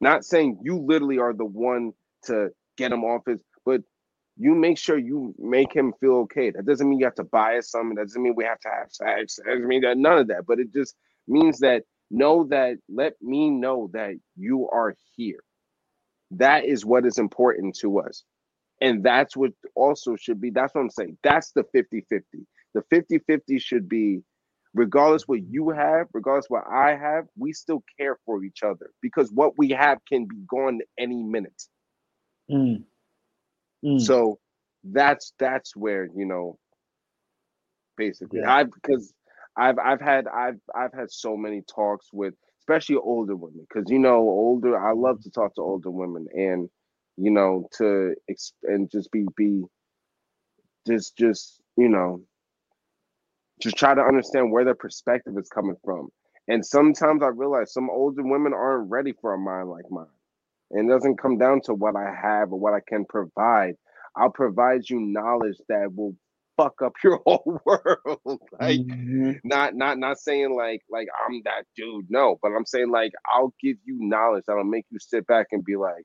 Not saying you literally are the one to get him off his, but you make sure you make him feel okay. That doesn't mean you have to buy us something. That doesn't mean we have to have sex. That doesn't mean that none of that. But it just means that know that let me know that you are here. That is what is important to us. And that's what also should be. That's what I'm saying. That's the 50 50. The 50 50 should be regardless what you have, regardless what I have, we still care for each other because what we have can be gone any minute. Mm. Mm. So that's that's where you know basically Yeah. I've because I've I've had I've I've had so many talks with especially older women because you know older I love to talk to older women and you know to ex- and just be be just just you know just try to understand where their perspective is coming from and sometimes I realize some older women aren't ready for a mind like mine and it doesn't come down to what I have or what I can provide. I'll provide you knowledge that will fuck up (laughs) your whole world. (laughs) like Mhm. not not not saying like like I'm that dude, no, but I'm saying like I'll give you knowledge that'll make you sit back and be like,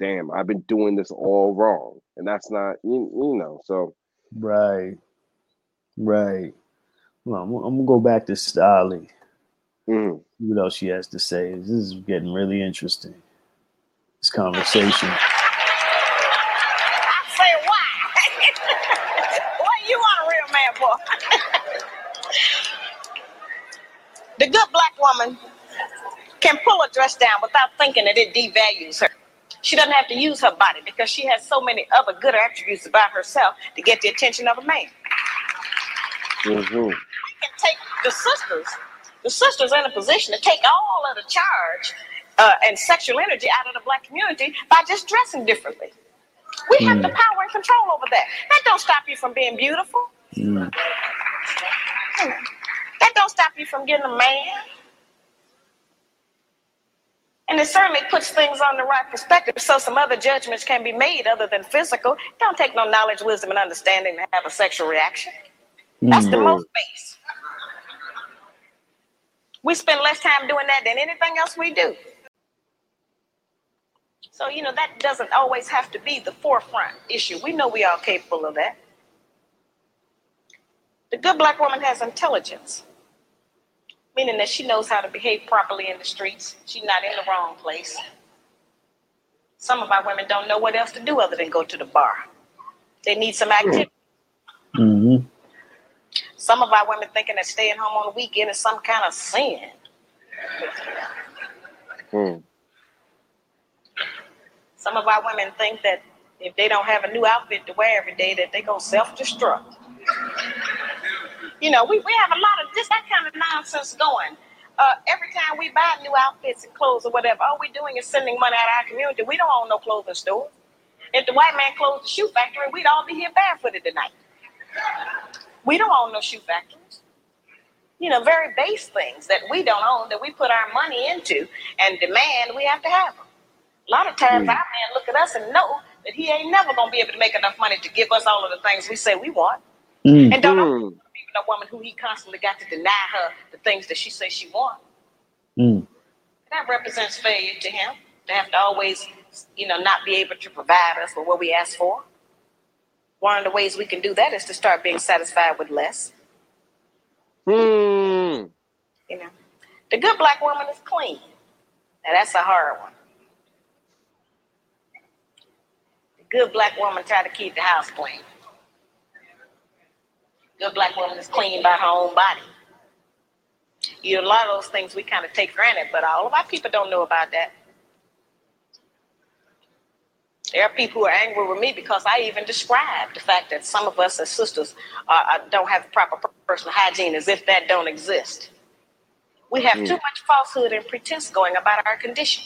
damn, I've been doing this all wrong. And that's not you, you know, so Right. Right. Well, I'm, I'm gonna go back to Stolly. mm, See what else she has to say. This is getting really interesting. This conversation. I say why? (laughs) what you want a real man for? (laughs) the good black woman can pull a dress down without thinking that it devalues her. She doesn't have to use her body because she has so many other good attributes about herself to get the attention of a man. mhm. can take the sisters, the sisters in a position to take all of the charge uh, and sexual energy out of the black community by just dressing differently. We have the power and control over that. That don't stop you from being beautiful. Mm. That don't stop you from getting a man. And it certainly puts things on the right perspective so some other judgments can be made other than physical. It don't take no knowledge, wisdom, and understanding to have a sexual reaction. That's the Mhm. most base. We spend less time doing that than anything else we do. So, you know, that doesn't always have to be the forefront issue. We know we are capable of that. The good black woman has intelligence, meaning that she knows how to behave properly in the streets. She's not in the wrong place. Some of our women don't know what else to do other than go to the bar. They need some activity. hmm Some of our women thinking that staying home on the weekend is some kind of sin. Hmm. Some of our women think that if they don't have a new outfit to wear every day, that they gonna self-destruct. You know, we, we have a lot of just that kind of nonsense going. Uh, every time we buy new outfits and clothes or whatever, all we're doing is sending money out of our community. We don't own no clothing store. If the white man closed the shoe factory, we'd all be here barefooted tonight. We don't own no shoe factories. You know, very base things that we don't own that we put our money into and demand we have to have them. A lot of times our man look at us and know that he ain't never gonna be able to make enough money to give us all of the things we say we want. Mm. And don't Hmm. even a woman who he constantly got to deny her the things that she says she wants. Mm. That represents failure to him to have to always, you know, not be able to provide us with what we ask for. One of the ways we can do that is to start being satisfied with less. Hmm. You know, the good black woman is clean. Now that's a hard one. The good black woman try to keep the house clean. Good black woman is clean by her own body. You know, a lot of those things we kind of take granted, but all of our people don't know about that. There are people who are angry with me because I even described the fact that some of us as sisters uh, don't have proper personal hygiene as if that don't exist. We have too much falsehood and pretense going about our condition.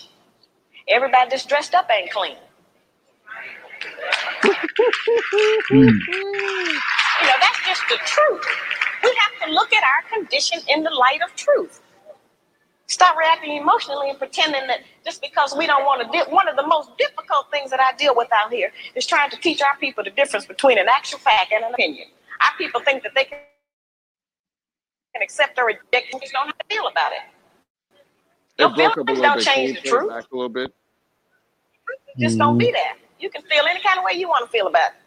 Everybody that's dressed up ain't clean. You (laughs) know, just the truth. We have to look at our condition in the light of truth. Stop reacting emotionally and pretending that just because we don't want to deal. One of the most difficult things that I deal with out here is trying to teach our people the difference between an actual fact and an opinion. Our people think that they can, can accept or reject and just don't have to feel about it. Your It broke up a little don't bit. Change you the truth. back a little bit? just don't be mm-hmm. that. You can feel any kind of way you want to feel about it.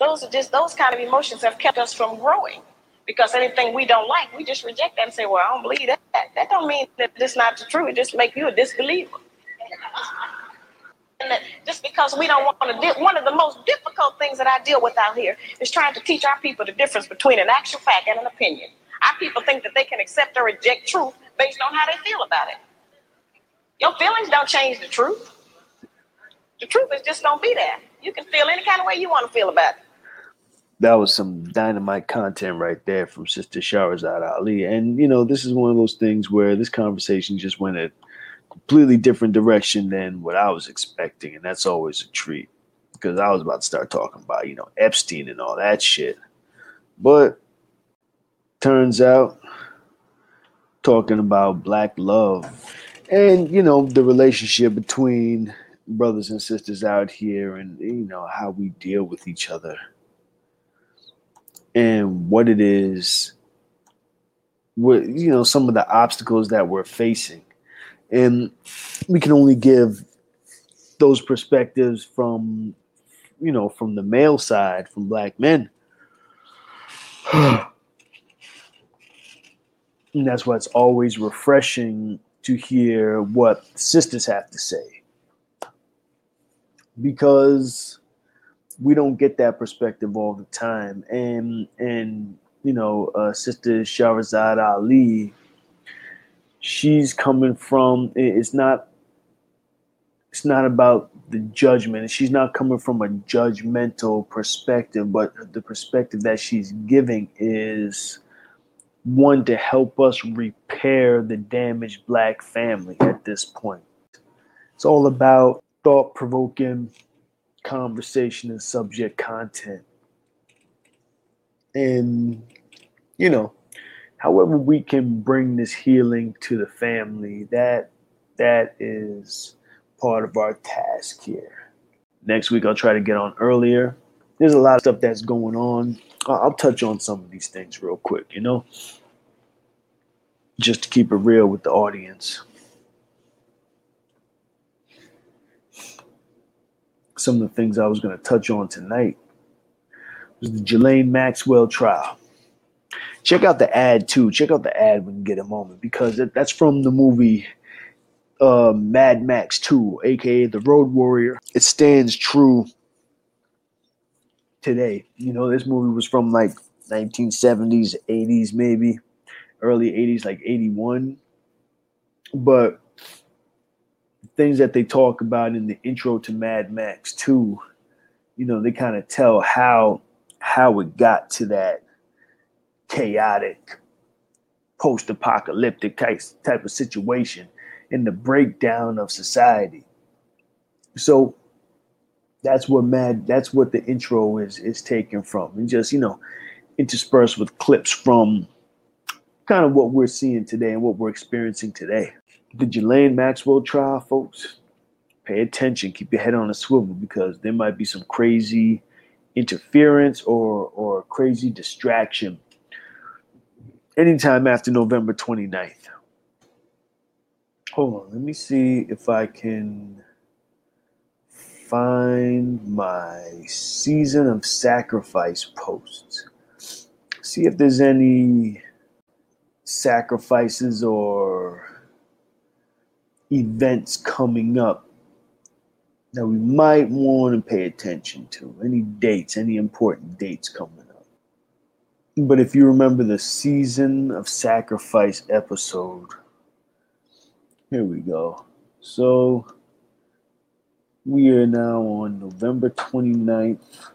Those are just those kind of emotions have kept us from growing. Because anything we don't like, we just reject that and say, "Well, I don't believe that." That don't mean that this not the truth. It just make you a disbeliever. And just because we don't want to deal, one of the most difficult things that I deal with out here is trying to teach our people the difference between an actual fact and an opinion. Our people think that they can accept or reject truth based on how they feel about it. Your feelings don't change the truth. The truth is just don't be there. You can feel any kind of way you want to feel about it. That was some dynamite content right there from Sister Shahrazad Ali. And, you know, this is one of those things where this conversation just went a completely different direction than what I was expecting. And that's always a treat because I was about to start talking about, you know, Epstein and all that shit. But turns out, talking about black love and, you know, the relationship between brothers and sisters out here and, you know, how we deal with each other and what it is what you know some of the obstacles that we're facing. And we can only give those perspectives from you know from the male side from black men. (sighs) And that's why it's always refreshing to hear what sisters have to say. Because we don't get that perspective all the time. And and you know, uh, Sister Shahrazad Ali, she's coming from. It's not. It's not about the judgment. She's not coming from a judgmental perspective, but the perspective that she's giving is one to help us repair the damaged black family at this point. It's all about thought provoking conversation and subject content. And, you know, however we can bring this healing to the family, that that is part of our task here. Next week I'll try to get on earlier. There's a lot of stuff that's going on. I'll touch on some of these things real quick, you know, just to keep it real with the audience. Some of the things I was going to touch on tonight was the Ghislaine Maxwell trial. Check out the ad too. Check out the ad when you get a moment because that's from the movie uh, Mad Max 2, aka The Road Warrior. It stands true today. You know, this movie was from like 1970s, 80s, maybe early 80s, like 81. But things that they talk about in the intro to Mad Max 2, you know, they kind of tell how how it got to that chaotic post-apocalyptic type, type of situation in the breakdown of society. So that's what mad that's what the intro is is taken from. And just, you know, interspersed with clips from kind of what we're seeing today and what we're experiencing today. The Ghislaine Maxwell trial, folks, pay attention, keep your head on a swivel because there might be some crazy interference or or crazy distraction anytime after November 29th. Hold on, let me see if I can find my season of sacrifice posts. See if there's any sacrifices or events coming up that we might want to pay attention to. Any dates, any important dates coming up. But if you remember the season of sacrifice episode, here we go. So we are now on November 29th.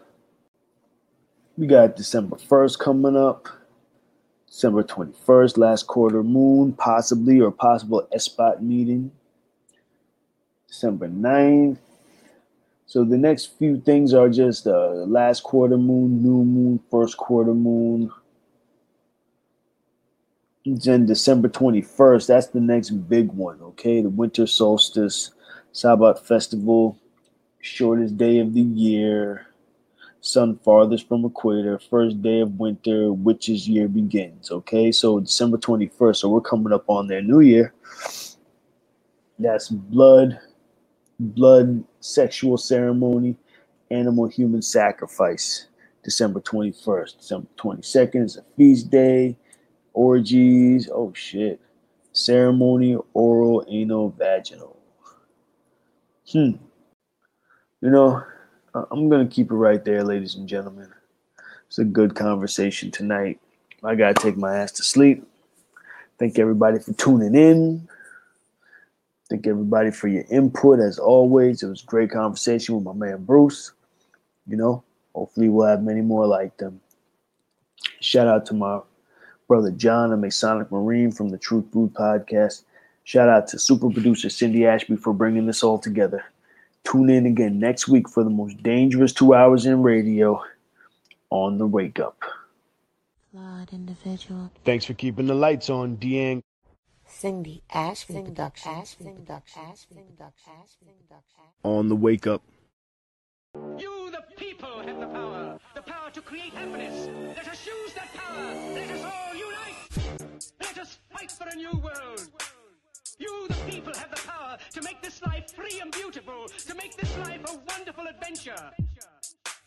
We got December 1st coming up. December 21st, last quarter moon, possibly or possible S-spot meeting. December 9th. So the next few things are just uh, last quarter moon, new moon, first quarter moon. Then December 21st, that's the next big one, okay? The winter solstice, Sabbath festival, shortest day of the year, sun farthest from equator, first day of winter, witch's year begins, okay? So December 21st, so we're coming up on their new year. That's blood, blood sexual ceremony, animal human sacrifice, December 21st. December 22nd is a feast day orgies. Oh shit. Ceremony, oral, anal, vaginal. Hmm. You know, I'm gonna keep it right there, ladies and gentlemen. It's a good conversation tonight. I gotta take my ass to sleep. Thank everybody for tuning in. Thank everybody for your input as always. It was a great conversation with my man Bruce. You know, hopefully we'll have many more like them. Shout out to my brother John, a Masonic Marine from the Truth Food Podcast. Shout out to super producer Cindy Ashby for bringing this all together. Tune in again next week for the most dangerous two hours in radio on the Wake Up. Individual. Thanks for keeping the lights on, Deang. Cindy Ashby Productions. On the Wake Up. You, the people, have the power. The power to create happiness. Let us use that power. Let us all unite. Let us fight for a new world. You, the people, have the power to make this life free and beautiful. To make this life a wonderful adventure.